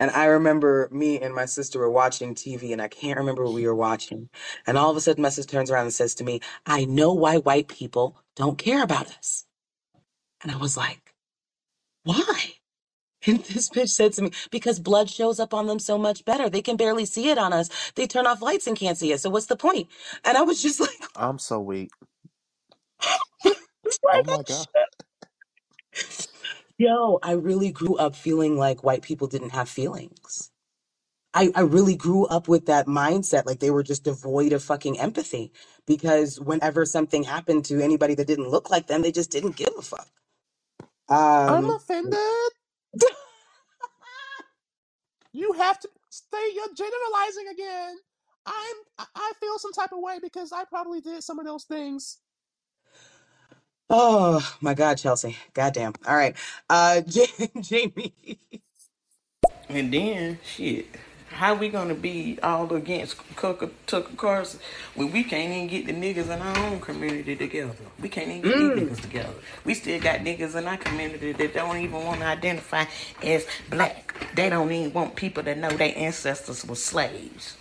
C: And I remember me and my sister were watching TV, and I can't remember what we were watching. And all of a sudden, my sister turns around and says to me, I know why white people don't care about us. And I was like, why? And this bitch said to me, because blood shows up on them so much better. They can barely see it on us. They turn off lights and can't see it. So what's the point? And I was just like,
B: I'm so weak.
C: it's oh like,
B: Oh my god.
C: Yo, I really grew up feeling like white people didn't have feelings. I, I really grew up with that mindset, like they were just devoid of fucking empathy. Because whenever something happened to anybody that didn't look like them, they just didn't give a fuck.
H: I'm
C: Um,
H: offended. You have to stay. You're generalizing again. I'm. I- I feel some type of way because I probably did some of those things.
C: Oh my God, Chelsea. Goddamn. All right. Uh, Ja- Jamie.
J: And then shit. How we gonna be all against Tucker, Tucker Carlson when we can't even get the niggas in our own community together? We can't even get
C: Mm.
J: these niggas together. We still got niggas in our community that don't even want to identify as black. They don't even want people to know their ancestors were slaves.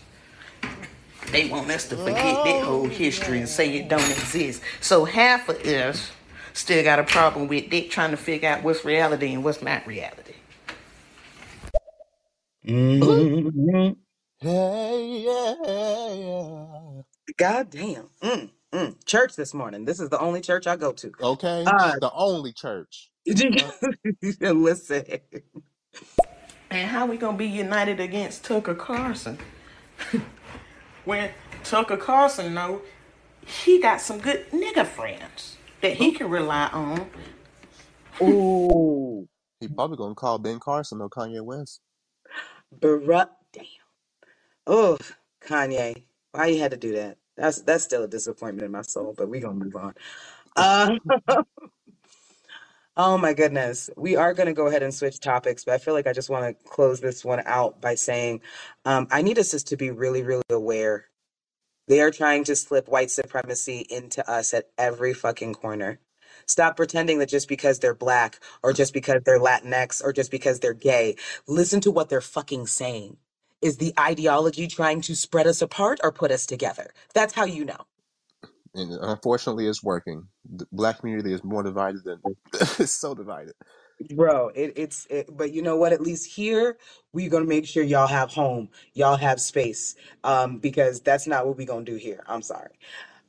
J: They want us to forget that whole history and say it don't exist. So half of us still got a problem with Dick trying to figure out what's reality and what's not reality.
C: Mhm.
B: Hey, yeah, yeah.
C: God damn. Mm, mm. Church this morning. This is the only church I go to.
B: Okay,
C: Uh,
B: the only church. Fuck.
C: listen.
J: And how we gonna be united against Tucker Carlson when Tucker Carlson know he got some good nigga friends that he can rely on.
C: Ooh.
B: He probably gonna call Ben Carson or Kanye West.
C: Bruh. Damn. Oh, Kanye. Why you had to do that? That's that's still a disappointment in my soul, but we gonna move on. Uh, oh my goodness. We are gonna go ahead and switch topics, but I feel like I just want to close this one out by saying um, I need us just to be really, really aware. They are trying to slip white supremacy into us at every fucking corner. Stop pretending that just because they're black or just because they're Latinx or just because they're gay, listen to what they're fucking saying. Is the ideology trying to spread us apart or put us together? That's how you know.
B: And unfortunately, it's working. The black community is more divided than it's so divided.
C: Bro, it, it's it, but you know what? At least here we're gonna make sure y'all have home, y'all have space, um, because that's not what we're gonna do here. I'm sorry.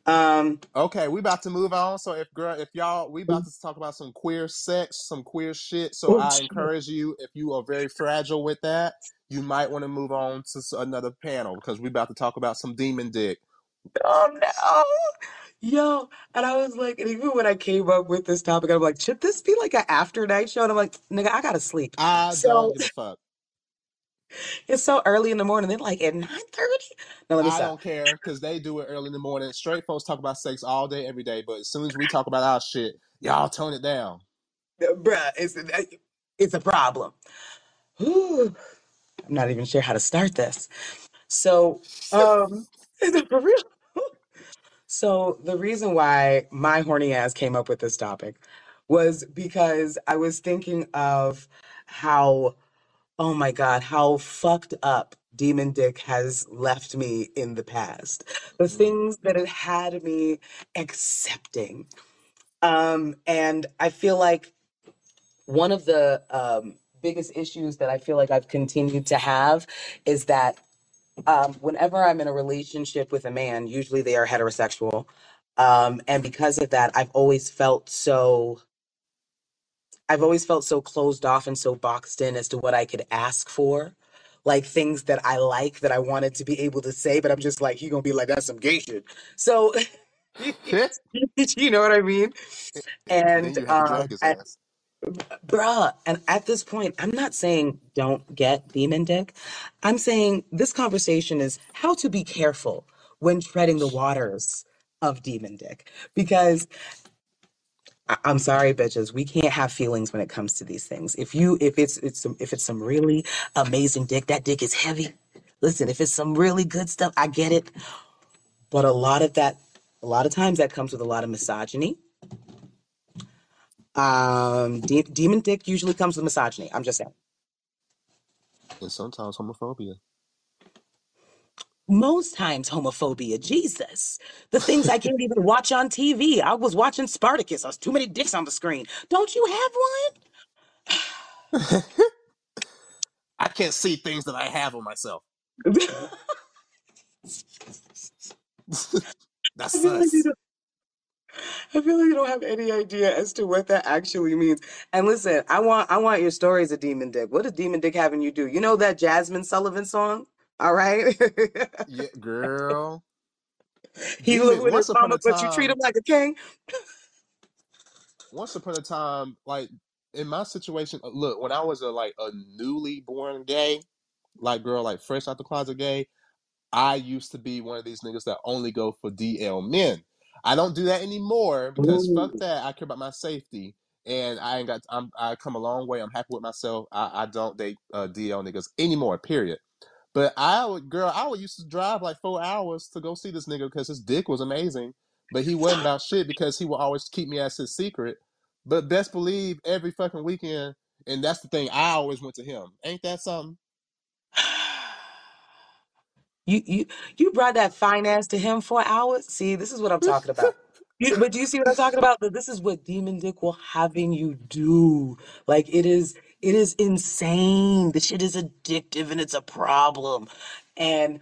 C: Um,
B: Okay, we about to move on. So if girl, if y'all, we about to talk about some queer sex, some queer shit. So
C: oh,
B: I encourage you, if you are very fragile with that, you might want to move on to s- another panel because we about to talk about some demon dick.
C: Oh no. Yo, and I was like, and even when I came up with this topic, I'm like, should this be like an after night show? And I'm like, nigga, I gotta sleep.
B: I
C: So
B: don't give a fuck.
C: it's so early in the morning. They're like at 9:30. No, let me
B: I
C: stop.
B: don't care because they do it early in the morning. Straight folks talk about sex all day, every day. But as soon as we talk about our shit, y'all tone it down.
C: Bruh, it's it's a problem. Whew, I'm not even sure how to start this. So, um, for real. So the reason why my horny ass came up with this topic was because I was thinking of how, oh my God, how fucked up Demon Dick has left me in the past. The
B: Mm.
C: things that it had me accepting. Um, and I feel like one of the um, biggest issues that I feel like I've continued to have is that um, whenever I'm in a relationship with a man, usually they are heterosexual. Um, and because of that, I've always felt so, I've always felt so closed off and so boxed in as to what I could ask for. Like things that I like that I wanted to be able to say, but I'm just like, he gonna be like, that's some gay shit. So, you know what I mean?
B: and then
C: And
B: you have to
C: um,
B: drag his
C: I,
B: ass.
C: Bruh, and at this point, I'm not saying don't get demon dick. I'm saying this conversation is how to be careful when treading the waters of demon dick. Because I- I'm sorry, bitches, we can't have feelings when it comes to these things. If you, if it's, it's some, if it's some really amazing dick, that dick is heavy. Listen, if it's some really good stuff, I get it. But a lot of that, a lot of times that comes with a lot of misogyny. Um, de- demon dick usually comes with misogyny. I'm just saying.
B: And sometimes homophobia.
C: most times homophobia. Jesus. The things I can't even watch on TV. I was watching Spartacus. There's too many dicks on the screen. Don't you have one?
B: I can't see things that I have on myself.
C: have one? I feel like you don't, I feel like you don't have any idea as to what that actually means. And listen, I want I want your stories of Demon Dick. What is Demon Dick having you do? You know that Jazmine Sullivan song? All right.
B: Yeah, girl.
C: he
B: Demon.
C: with his mama, but you treat him like a king.
B: once upon a time, like in my situation, uh, look, when I was a like a newly born gay, like girl, like fresh out the closet gay, I used to be one of these niggas that only go for DL men. I don't do that anymore because fuck that. I care about my safety, and I ain't got. I'm. I come a long way. I'm happy with myself. I, I don't date uh, DL niggas anymore. Period. But I would, girl, I would used to drive like four hours to go see this nigga because his dick was amazing. But he wasn't about shit because he would always keep me as his secret. But best believe every fucking weekend, and that's the thing. I always went to him. Ain't that something?
C: You you you brought that finance to him for hours. See, this is what I'm talking about. You, but do you see what I'm talking about? That This is what Demon Dick will having you do. Like it is, it is insane. The shit is addictive and it's a problem. And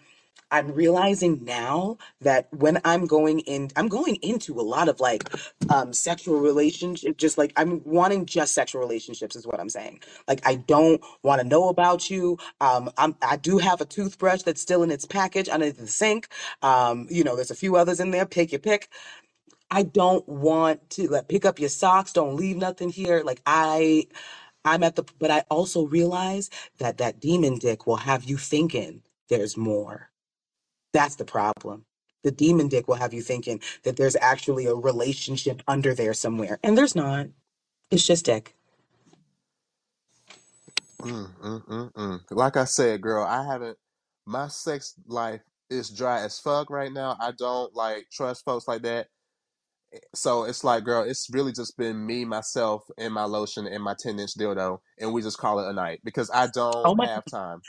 C: I'm realizing now that when I'm going in, I'm going into a lot of like um sexual relationship, just like I'm wanting just sexual relationships is what I'm saying. Like I don't want to know about you. Um, I'm I do have a toothbrush that's still in its package under the sink. Um, you know, there's a few others in there. Pick your pick. I don't want to like pick up your socks. Don't leave nothing here. Like I, I'm at the, but I also realize that that demon dick will have you thinking there's more. That's the problem. The demon dick will have you thinking that there's actually a relationship under there somewhere, and there's not. It's just dick.
B: Mm, mm, mm, mm. Like I said, girl, I haven't. My sex life is dry as fuck right now. I don't like trust folks like that. So it's like, girl, it's really just been me, myself, and my lotion and my 10 inch dildo, and we just call it a night because I
C: Oh
B: don't
C: my,
B: have time.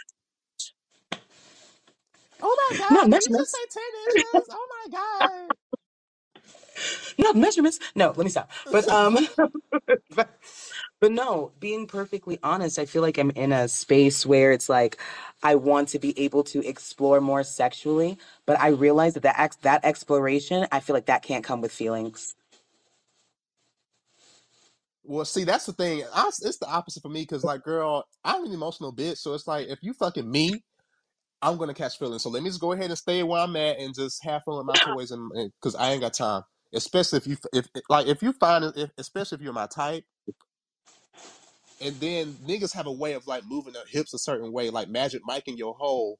H: Oh my
C: not
H: god, did you just
C: measurements,
H: say 10 inches? Oh my god.
C: not measurements. No, let me stop. But um, but, but no, being perfectly honest, I feel like I'm in a space where it's like I want to be able to explore more sexually, but I realize that that ex- that exploration, I feel like that can't come with feelings.
B: Well, see, that's the thing. I, it's the opposite for me because, like, girl, I'm an emotional bitch. So it's like, if you fucking me, I'm gonna catch feelings. So let me just go ahead and stay where I'm at and just have fun with my toys, and because I ain't got time. Especially if you, if like, if you find it, if, especially if you're my type, and then niggas have a way of like moving their hips a certain way, like Magic Mike in your hole.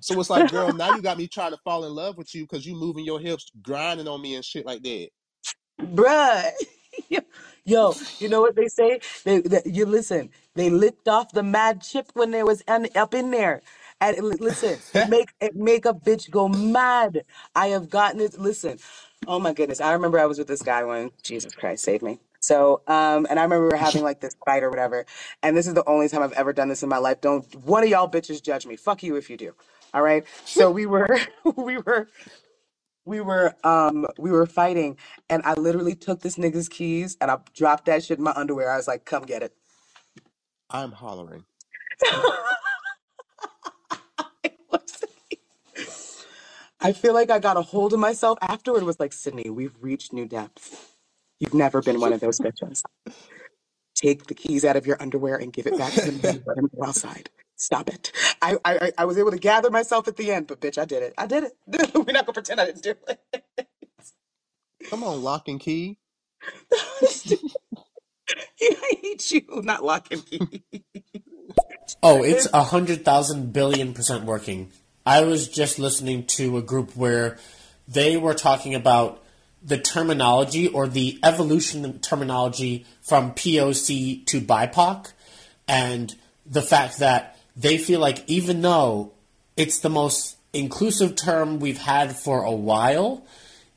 B: So it's like, girl, now you got me trying to fall in love with you because you moving your hips, grinding on me and shit like that.
C: Bruh, Yo, you know what they say? They, they you listen. They licked off the mad chip when they was un, up in there. And li- listen, make make a bitch go mad. I have gotten it. Listen, oh my goodness, I remember I was with this guy when Jesus Christ save me. So, um, and I remember we were having like this fight or whatever. And this is the only time I've ever done this in my life. Don't one of y'all bitches judge me. Fuck you if you do. All right. So we were, we were we were um we were fighting and I literally took this nigga's keys and I dropped that shit in my underwear. I was like, come get it.
B: I'm hollering.
C: I feel like I got a hold of myself afterward. It was like, Sydney, we've reached new depths. You've never been one of those bitches. Take the keys out of your underwear and give it back to the man and let him go outside. Stop it. I, I I I was able to gather myself at the end, but bitch, I did it. I did it. We're not gonna pretend I didn't do it.
B: Come on, lock and key.
C: I hate you. Not lock and key.
D: Oh, it's a hundred thousand billion percent working. I was just listening to a group where they were talking about the terminology or the evolution of terminology from POC to BIPOC and the fact that they feel like even though it's the most inclusive term we've had for a while,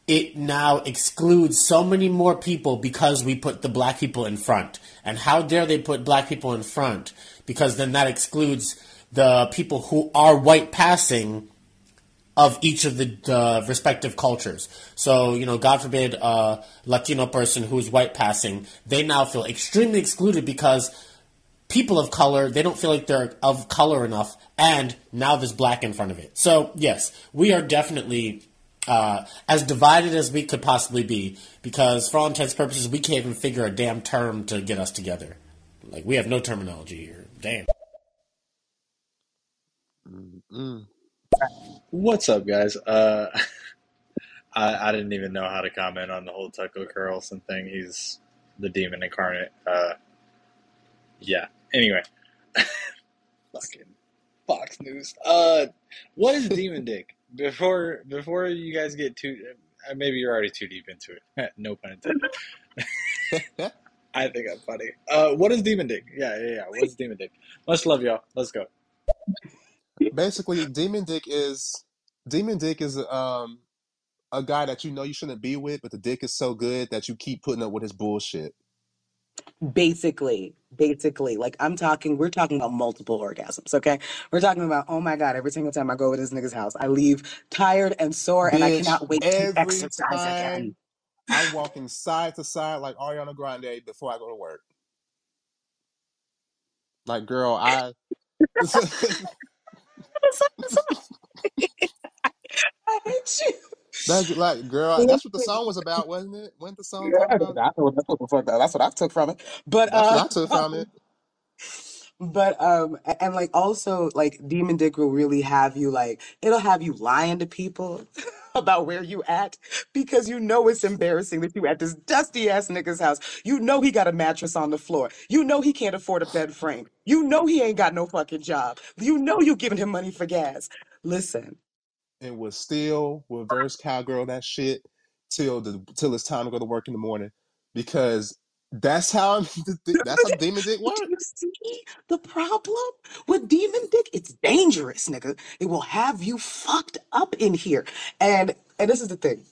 D: it now excludes so many more people because we put the black people in front. And how dare they put black people in front? Because then that excludes the people who are white passing of each of the, the respective cultures. So, you know, God forbid a Latino person who's white passing, they now feel extremely excluded because people of color, they don't feel like they're of color enough, and now there's black in front of it. So, yes, we are definitely uh, as divided as we could possibly be because, for all intents and purposes, we can't even figure a damn term to get us together. Like, we have no terminology here. Damn.
B: Mm-mm.
K: What's up, guys? Uh, I, I didn't even know how to comment on the whole Tucker Carlson thing. He's the demon incarnate. Uh, yeah. Anyway, fucking Fox News. Uh, what is demon dick? Before before you guys get too, uh, maybe you're already too deep into it. no pun intended. I think I'm funny. Uh, what is demon dick? Yeah, yeah, yeah. What is demon dick? Much love, y'all. Let's go.
B: Basically, demon dick is demon dick is um a guy that you know you shouldn't be with, but the dick is so good that you keep putting up with his bullshit.
C: Basically, basically, like I'm talking, we're talking about multiple orgasms, okay? We're talking about, oh my God, every single time I go over this nigga's house, I leave tired and sore and I cannot wait to
B: every
C: exercise again.
B: I'm walking side to side like Ariana Grande before I go to work. Like, girl, I
C: I hate you.
B: that's like, girl, that's what the song was about, wasn't it? Wasn't the song
C: Yeah,
B: talking
C: I
B: about?
C: know that's what the fuck that's what I took from it. But
B: That's what
C: uh
B: I took from it.
C: but um a- and like also like demon dick will really have you like it'll have you lying to people about where you at because you know it's embarrassing that you at this dusty ass nigga's house. You know he got a mattress on the floor. You know he can't afford a bed frame. You know he ain't got no fucking job. You know you giving him money for gas. Listen,
B: and would still reverse cowgirl that shit till the till it's time to go to work in the morning because that's how that's how demon dick
C: Do you see the problem with demon dick? It's dangerous, nigga. It will have you fucked up in here. And and this is the thing.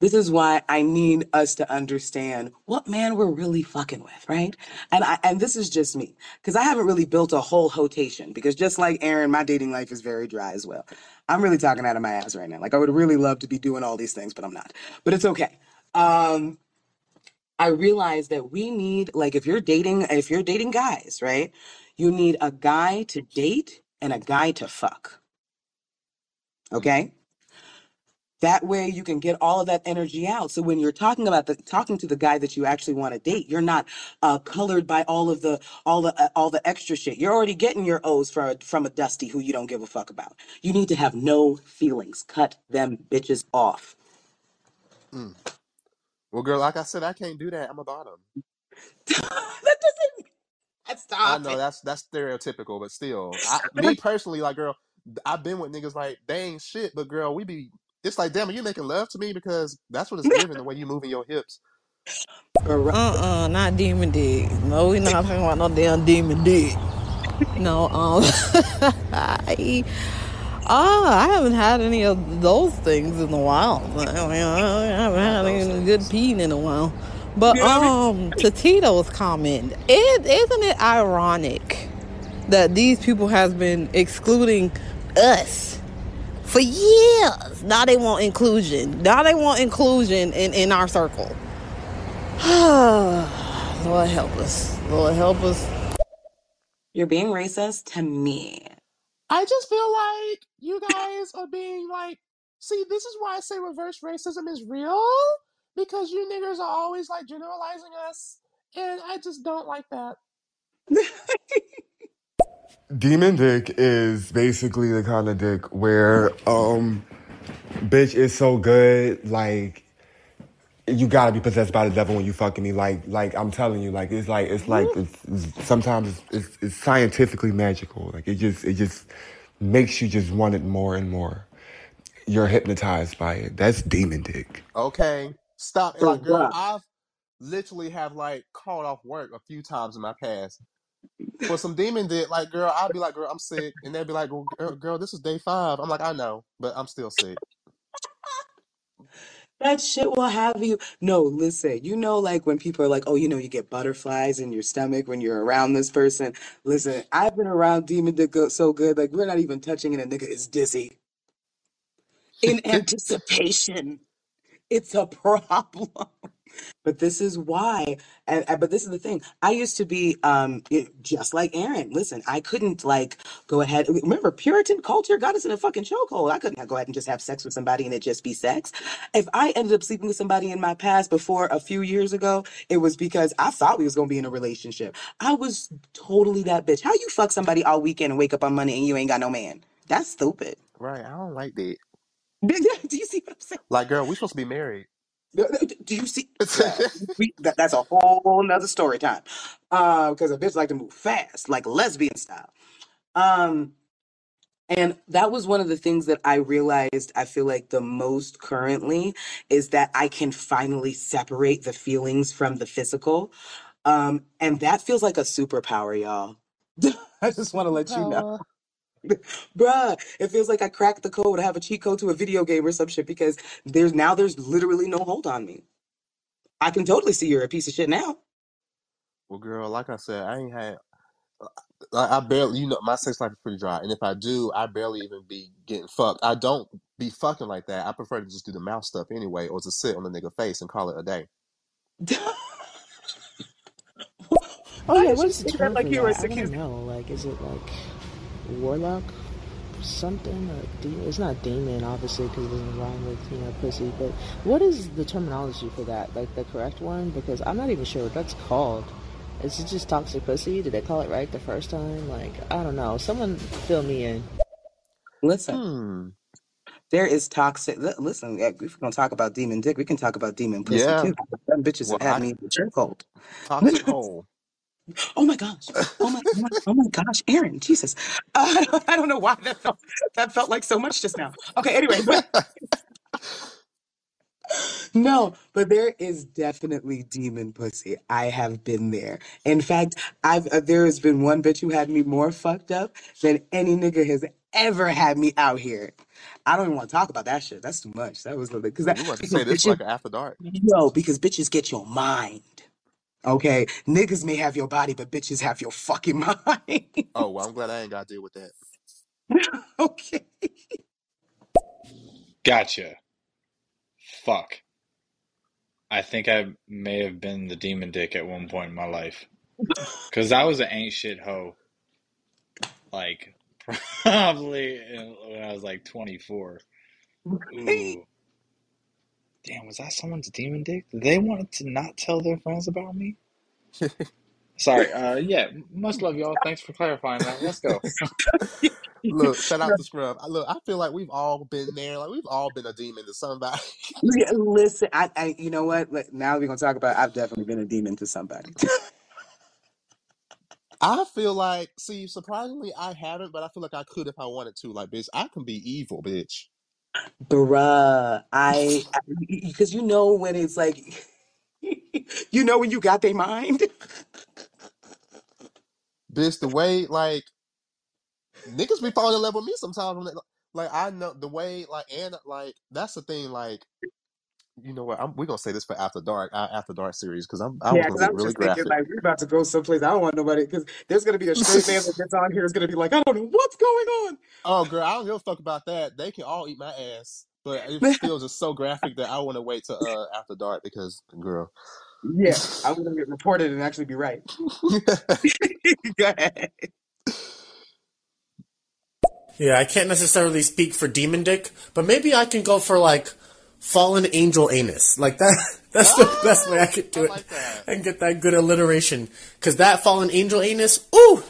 C: This is why I need us to understand what man we're really fucking with, right? And I and this is just me because I haven't really built a whole hotation because just like Aaron, my dating life is very dry as well. I'm really talking out of my ass right now. Like I would really love to be doing all these things, but I'm not. But it's okay. Um, I realize that we need like if you're dating if you're dating guys, right? You need a guy to date and a guy to fuck. Okay? That way you can get all of that energy out. So when you're talking about the talking to the guy that you actually want to date, you're not uh, colored by all of the all the uh, all the extra shit. You're already getting your O's from a, from a dusty who you don't give a fuck about. You need to have no feelings. Cut them bitches off.
B: Mm. Well, girl, like I said, I can't do that. I'm a bottom.
C: that doesn't
B: I
C: stop
B: know
C: it.
B: that's that's stereotypical, but still, I me personally, like, girl, I've been with niggas like they ain't shit, but girl, we be. It's like, damn, are you making love to me because that's what it's giving the way you moving your hips.
O: Uh-uh, not demon dick. No, we not talking about no damn demon dick. No, um, I, uh, I haven't had any of those things in a while. I, mean, I haven't had any good peeing in a while. But um, to Tito's comment, it isn't it ironic that these people has been excluding us for years. Now they want inclusion. Now they want inclusion in, in our circle. Lord help us. Lord help us.
C: You're being racist to me.
H: I just feel like you guys are being like, see, this is why I say reverse racism is real because you niggers are always like generalizing us, and I just don't like that.
P: Demon dick is basically the kind of dick where, um, bitch is so good, like, you gotta be possessed by the devil when you fucking me. Like, like I'm telling you, like it's like it's like it's, it's sometimes it's, it's, it's scientifically magical. Like it just it just makes you just want it more and more. You're hypnotized by it. That's demon dick.
B: Okay, stop. Like, girl, I've literally have like called off work a few times in my past for some demon dick. Like, girl, I'd be like, girl, I'm sick, and they'd be like, well, girl, girl, this is day five. I'm like, I know, but I'm still sick.
C: That shit will have you. No, listen, you know, like when people are like, oh, you know, you get butterflies in your stomach when you're around this person. Listen, I've been around demon dick go- so good, like we're not even touching it, and a nigga is dizzy in anticipation. It's a problem. But this is why, and, and- but this is the thing. I used to be um it- just like Aaron. Listen, I couldn't like go ahead. Remember, Puritan culture got us in a fucking chokehold. I couldn't go ahead and just have sex with somebody and it just be sex. If I ended up sleeping with somebody in my past before a few years ago, it was because I thought we was gonna be in a relationship. I was totally that bitch. How you fuck somebody all weekend and wake up on Monday and you ain't got no man? That's stupid.
B: Right? I don't like that.
C: Do you see what I'm saying?
B: Like, girl, we supposed to be married.
C: Do do you see? Bruh, we, that, that's a whole nother story time. Uh, because a bitch like to move fast, like lesbian style. Um, and that was one of the things that I realized I feel like the most currently is that I can finally separate the feelings from the physical. Um, and that feels like a superpower, y'all. I just want to let you know.
H: Superpower.
C: Bruh, it feels like I cracked the code. I have a cheat code to a video game or some shit because there's now there's literally no hold on me. I can totally see you're a piece of shit now.
B: well, girl, like I said, I ain't had. Uh, like, I barely, you know, my sex life is pretty dry, and if I do, I barely even be getting fucked. I don't be fucking like that. I prefer to just do the mouth stuff anyway, or to sit on the nigga face and call it a day.
G: Oh
C: Why
G: yeah,
C: did you
G: what's the
C: say that like you were a
G: that? I
C: sick
G: want to know. Like, is it like warlock something or demon? It's not demon, obviously, because it doesn't rhyme with you know pussy. But what is the terminology for that? Like the correct one? Because I'm not even sure what that's called. Is it just toxic pussy? Did they call it right the first time? Like, I don't know. Someone fill me in.
C: Listen,
B: Hmm.
C: there is toxic. li- Listen, if we're gonna talk about demon dick, we can talk about demon pussy
B: Yeah.
C: too. Them bitches
B: Well,
C: have
B: I
C: me in the chokehold.
B: toxic hole.
C: Oh my gosh. Oh my, oh my, oh my gosh, Aaron, Jesus. Uh, I don't know why that felt that felt like so much just now. Okay, anyway, but no, but there is definitely demon pussy. I have been there. In fact, I've uh, there has been one bitch who had me more fucked up than any nigga has ever had me out here. I don't even want to talk about that shit. That's too much. That was because
B: we
C: that
B: about to
C: because
B: say this
C: bitches,
B: like an after dark.
C: yo, because bitches get your mind. Okay, niggas may have your body, but bitches have your fucking mind.
B: Oh, well, I'm glad I ain't got to deal with that.
C: okay.
Q: Gotcha. Fuck. I think I may have been the demon dick at one point in my life. Because I was an ain't shit hoe. Like, probably when I was like 24. Ooh. Damn, was that someone's demon dick? Did they want to not tell their friends about me? Sorry. Uh, yeah, much love, y'all. Thanks for clarifying that. Let's go.
B: Look, shout out to Scrub. Look, I feel like we've all been there. Like we've all been a demon to somebody.
C: Yeah, Listen, I, I, you know what? Now we're gonna talk about. I've definitely been a demon to somebody.
B: I feel like, see, surprisingly, I haven't, but I feel like I could if I wanted to. Like, bitch, I can be evil, bitch.
C: Bruh, I because you know when it's like you know when you got their mind?
B: Bitch, the way like niggas be falling in love with me sometimes. When they, like I know the way like and like that's the thing. Like you know what? I'm, we're gonna say this for after dark, uh, after dark series because I'm I
C: Yeah,
B: was gonna
C: I
B: get
C: was
B: really
C: just thinking like we're about to go someplace. I don't want nobody because there's gonna be a straight man that gets on here is gonna be like, I don't know what's going on.
B: oh girl, I don't give a fuck about that. They can all eat my ass, but it's still just so graphic that I want to wait to uh after dark because girl.
C: yeah, I'm gonna get reported and actually be right. go ahead.
D: Yeah, I can't necessarily speak for Demon Dick, but maybe I can go for like Fallen Angel Anus. Like that. That's the ah, best way I could do it and get that good alliteration. Because that Fallen Angel Anus, ooh,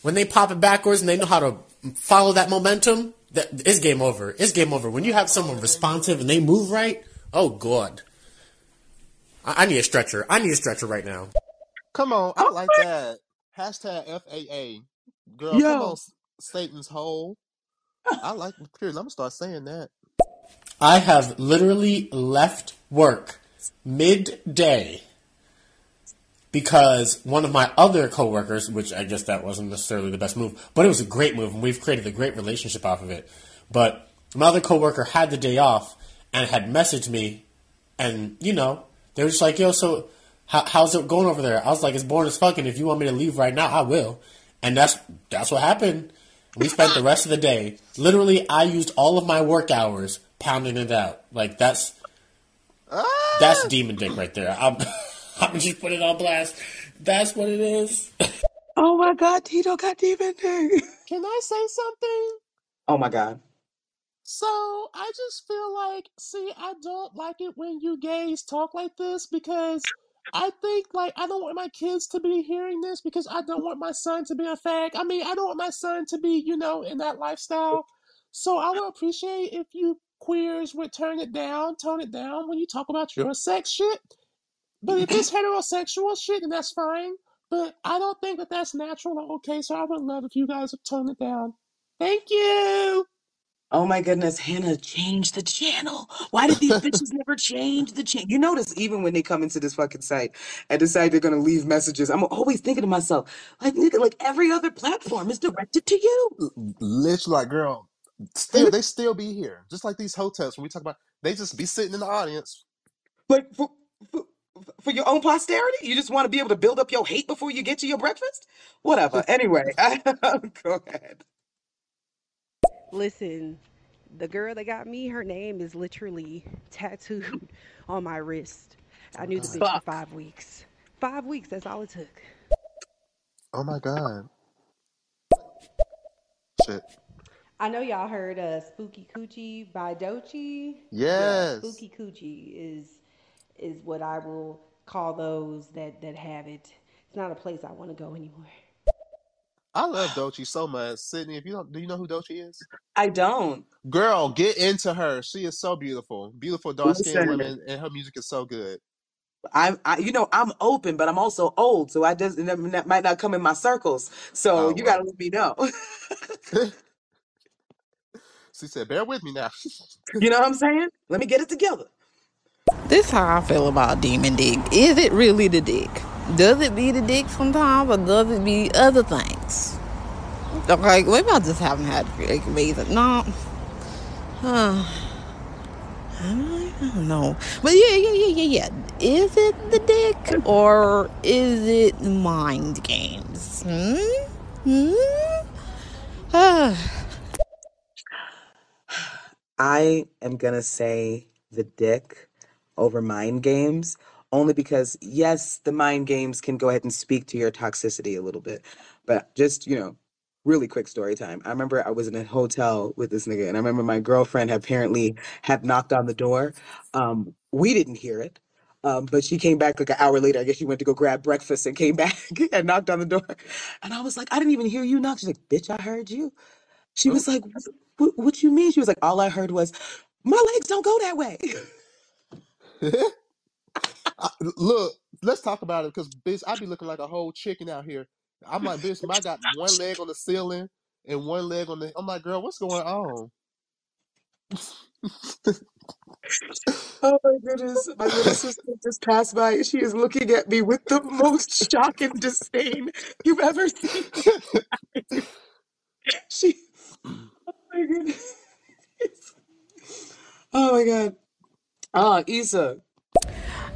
D: when they pop it backwards and they know how to follow that momentum, that is game over. It's game over. When you have someone responsive and they move right, oh god. I, I need a stretcher. I need a stretcher right now.
B: Come on, I like that. Hashtag FAA. Girl, come
C: Yo.
B: on, S- Satan's hole. I like, period. I'm gonna start saying that.
D: I have literally left work midday because one of my other coworkers, which I guess that wasn't necessarily the best move, but it was a great move, and we've created a great relationship off of it. But my other coworker had the day off and had messaged me, and you know, they were just like, "Yo, so how, how's it going over there?" I was like, "It's boring as fucking. If you want me to leave right now, I will." And that's that's what happened. We spent the rest of the day. Literally, I used all of my work hours pounding it out. Like that's ah! that's demon dick right there. I'm, I'm just put it on blast. That's what it is.
C: Oh my God, Tito got demon dick.
H: Can I say something?
C: Oh my God.
H: So I just feel like, see, I don't like it when you gays talk like this because I think like I don't want my kids to be hearing this because I don't want my son to be a fag. I mean, I don't want my son to be, you know, in that lifestyle. So I would appreciate if you queers would turn it down, tone it down when you talk about your sex shit. But if it's heterosexual shit, then that's fine. But I don't think that that's natural or okay. So I would love if you guys would tone it down. Thank you.
C: Oh my goodness, Hannah, change the channel. Why did these bitches never change the channel? You notice even when they come into this fucking site and decide they're gonna leave messages, I'm always thinking to myself, like nigga, like every other platform is directed to you.
B: Literally, like, girl, still they still be here. Just like these hoteps when we talk about, they just be sitting in the audience.
C: Like for, for, for your own posterity, you just want to be able to build up your hate before you get to your breakfast. Whatever. Anyway, go ahead.
R: Listen, the girl that got me, her name is literally tattooed on my wrist. I knew the bitch for
C: Fuck.
R: five weeks. Five weeks, that's all it took.
B: Oh my god. Shit.
R: I know y'all heard uh, Spookie Coochie by Doechii.
B: Yes.
R: Yeah, Spookie Coochie is is what I will call those that, that have it. It's not a place I want to go anymore.
B: I love Doechii so much. Sydney, if you don't, do you know who Doechii is?
C: I don't.
B: Girl, get into her. She is so beautiful. Beautiful dark skinned
C: Listen.
B: women, and her music is so good.
C: I'm, I, you know, I'm open, but I'm also old, so I just that that might not come in my circles. So
B: Oh,
C: you
B: well.
C: gotta let me know.
B: She said, bear with me now.
C: you know what I'm saying? Let me get it together.
O: This how I feel about demon dick. Is it really the dick? Does it be the dick sometimes, or does it be other things? Okay, maybe I just haven't had a reason. No, huh. I don't know. But yeah, yeah, yeah, yeah, yeah. Is it the dick or is it mind games? Hmm? Hmm? Ah.
C: I am gonna say the dick over mind games, only because yes, the mind games can go ahead and speak to your toxicity a little bit. But just, you know, really quick story time. I remember I was in a hotel with this nigga, and I remember my girlfriend apparently had knocked on the door. Um, we didn't hear it. Um, but she came back like an hour later. I guess she went to go grab breakfast and came back and knocked on the door. And I was like, I didn't even hear you knock. She's like, bitch, I heard you. She was like, what, what you mean? She was like, all I heard was, my legs don't go that way.
B: I- Look, let's talk about it because bitch, I be looking like a whole chicken out here. I'm like, bitch, I got one leg on the ceiling and one leg on the. I'm like, girl, what's going on?
C: Oh my goodness. My little sister just passed by and she is looking at me with the most shock and disdain you've ever seen. She, my goodness. Oh my God. Ah, Issa.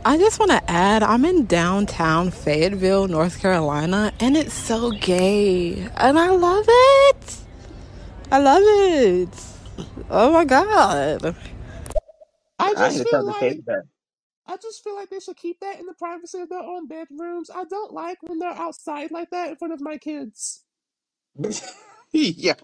O: I just want to add, I'm in downtown Fayetteville, North Carolina, and it's so gay. And I love it. I love it. Oh my God.
H: I
S: I ain't
H: just
S: gonna
H: feel
S: tell the
H: like
S: case that.
H: I just feel like they should keep that in the privacy of their own bedrooms. I don't like when they're outside like that in front of my kids.
C: Yo.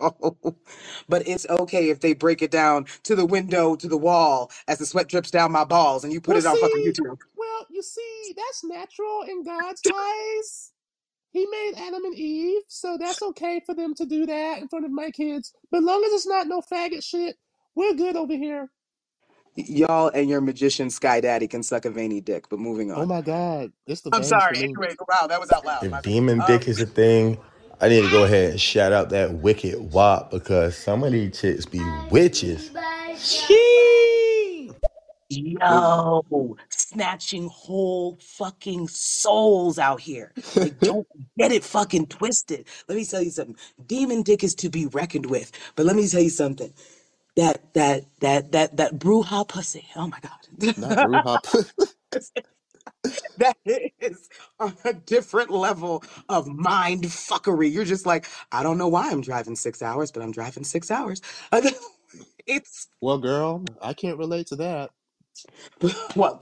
C: But it's okay if they break it down to the window, to the wall, as the sweat drips down my balls, and you put
H: Well,
C: it on fucking
H: see,
C: YouTube.
H: well, you see, that's natural in God's eyes. He made Adam and Eve, so that's okay for them to do that in front of my kids. But long as it's not no faggot shit, we're good over here.
C: Y'all and your magician Sky Daddy can suck a veiny dick, but moving on.
B: Oh
C: on.
B: my God, it's the
C: I'm
B: veins for
C: sorry.
B: me.
C: Anyway, wow, that was out loud. My
T: If
C: bad.
T: demon
C: Um,
T: dick is a thing, I need to go ahead and shout out that wicked wop because some of these chicks be witches. Sheesh.
C: Yo, snatching whole fucking souls out here. Like, don't get it fucking twisted. Let me tell you something. Demon dick is to be reckoned with. But let me tell you something. That that that that that brouhaha pussy. Oh my god.
B: Not
C: god.
B: Bruja.
C: that is on a different level of mind fuckery. You're just like, I don't know why I'm driving six hours, but I'm driving six hours. It's
B: well, girl, I can't relate to that.
C: well,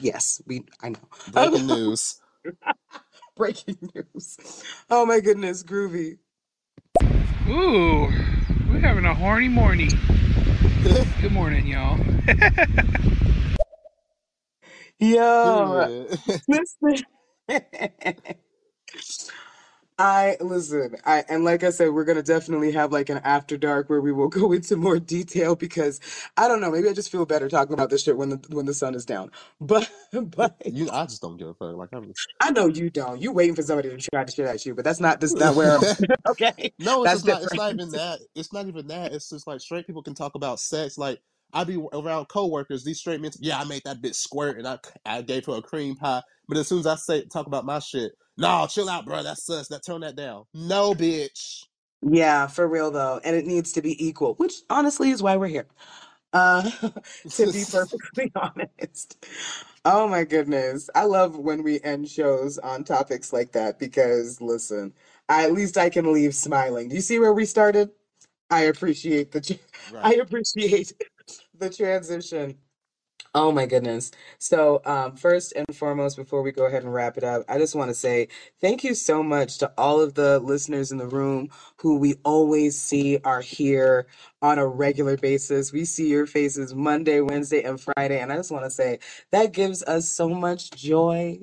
C: yes, we. I
B: Breaking
C: know.
B: news.
C: Breaking news. Oh my goodness, groovy.
Q: Ooh, we're having a horny morning. Good morning, y'all.
C: Yo,
B: Period.
C: listen. I listen. I and like I said, we're gonna definitely have like an after dark where we will go into more detail because I don't know. Maybe I just feel better talking about this shit when the when the sun is down. But but
B: you, I just don't give a fuck. Like I'm.
C: I know you don't. You waiting for somebody to try to shit at you, but that's not that's not where I'm. okay,
B: no, it's
C: that's
B: just not. It's
C: different.
B: not even that. It's not even that. It's just like straight people can talk about sex. Like I be around coworkers. These straight men. Yeah, I made that bitch squirt, and I I gave her a cream pie. But as soon as I say talk about my shit, no, chill out, bro. That's sus. That turn that down. No, bitch.
C: Yeah, for real though, and it needs to be equal, which honestly is why we're here. Uh, to be perfectly honest. Oh my goodness. I love when we end shows on topics like that because listen, I, at least I can leave smiling. Do you see where we started? I appreciate the tr- I appreciate the transition. Oh my goodness. So, um, first and foremost, before we go ahead and wrap it up, I just want to say thank you so much to all of the listeners in the room who we always see are here on a regular basis. We see your faces Monday, Wednesday, and Friday. And I just want to say that gives us so much joy.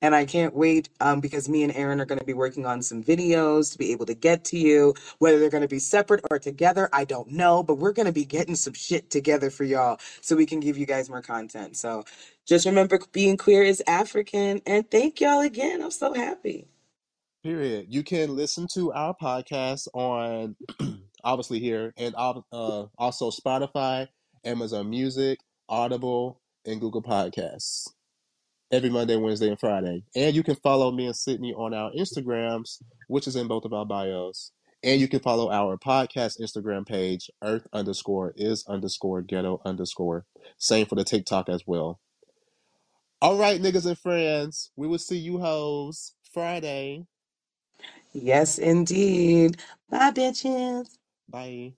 C: And I can't wait um, because me and Aaron are going to be working on some videos to be able to get to you. Whether they're going to be separate or together, I don't know. But we're going to be getting some shit together for y'all so we can give you guys more content. So just remember being queer is African. And thank y'all again. I'm so happy.
B: Period. You can listen to our podcast on obviously here and uh, also Spotify, Amazon Music, Audible, and Google Podcasts. Every Monday, Wednesday, and Friday. And you can follow me and Sydney on our Instagrams, which is in both of our bios. And you can follow our podcast Instagram page, earth underscore is underscore ghetto underscore. Same for the TikTok as well. All right, niggas and friends, we will see you hoes Friday.
C: Yes, indeed. Bye, bitches.
B: Bye.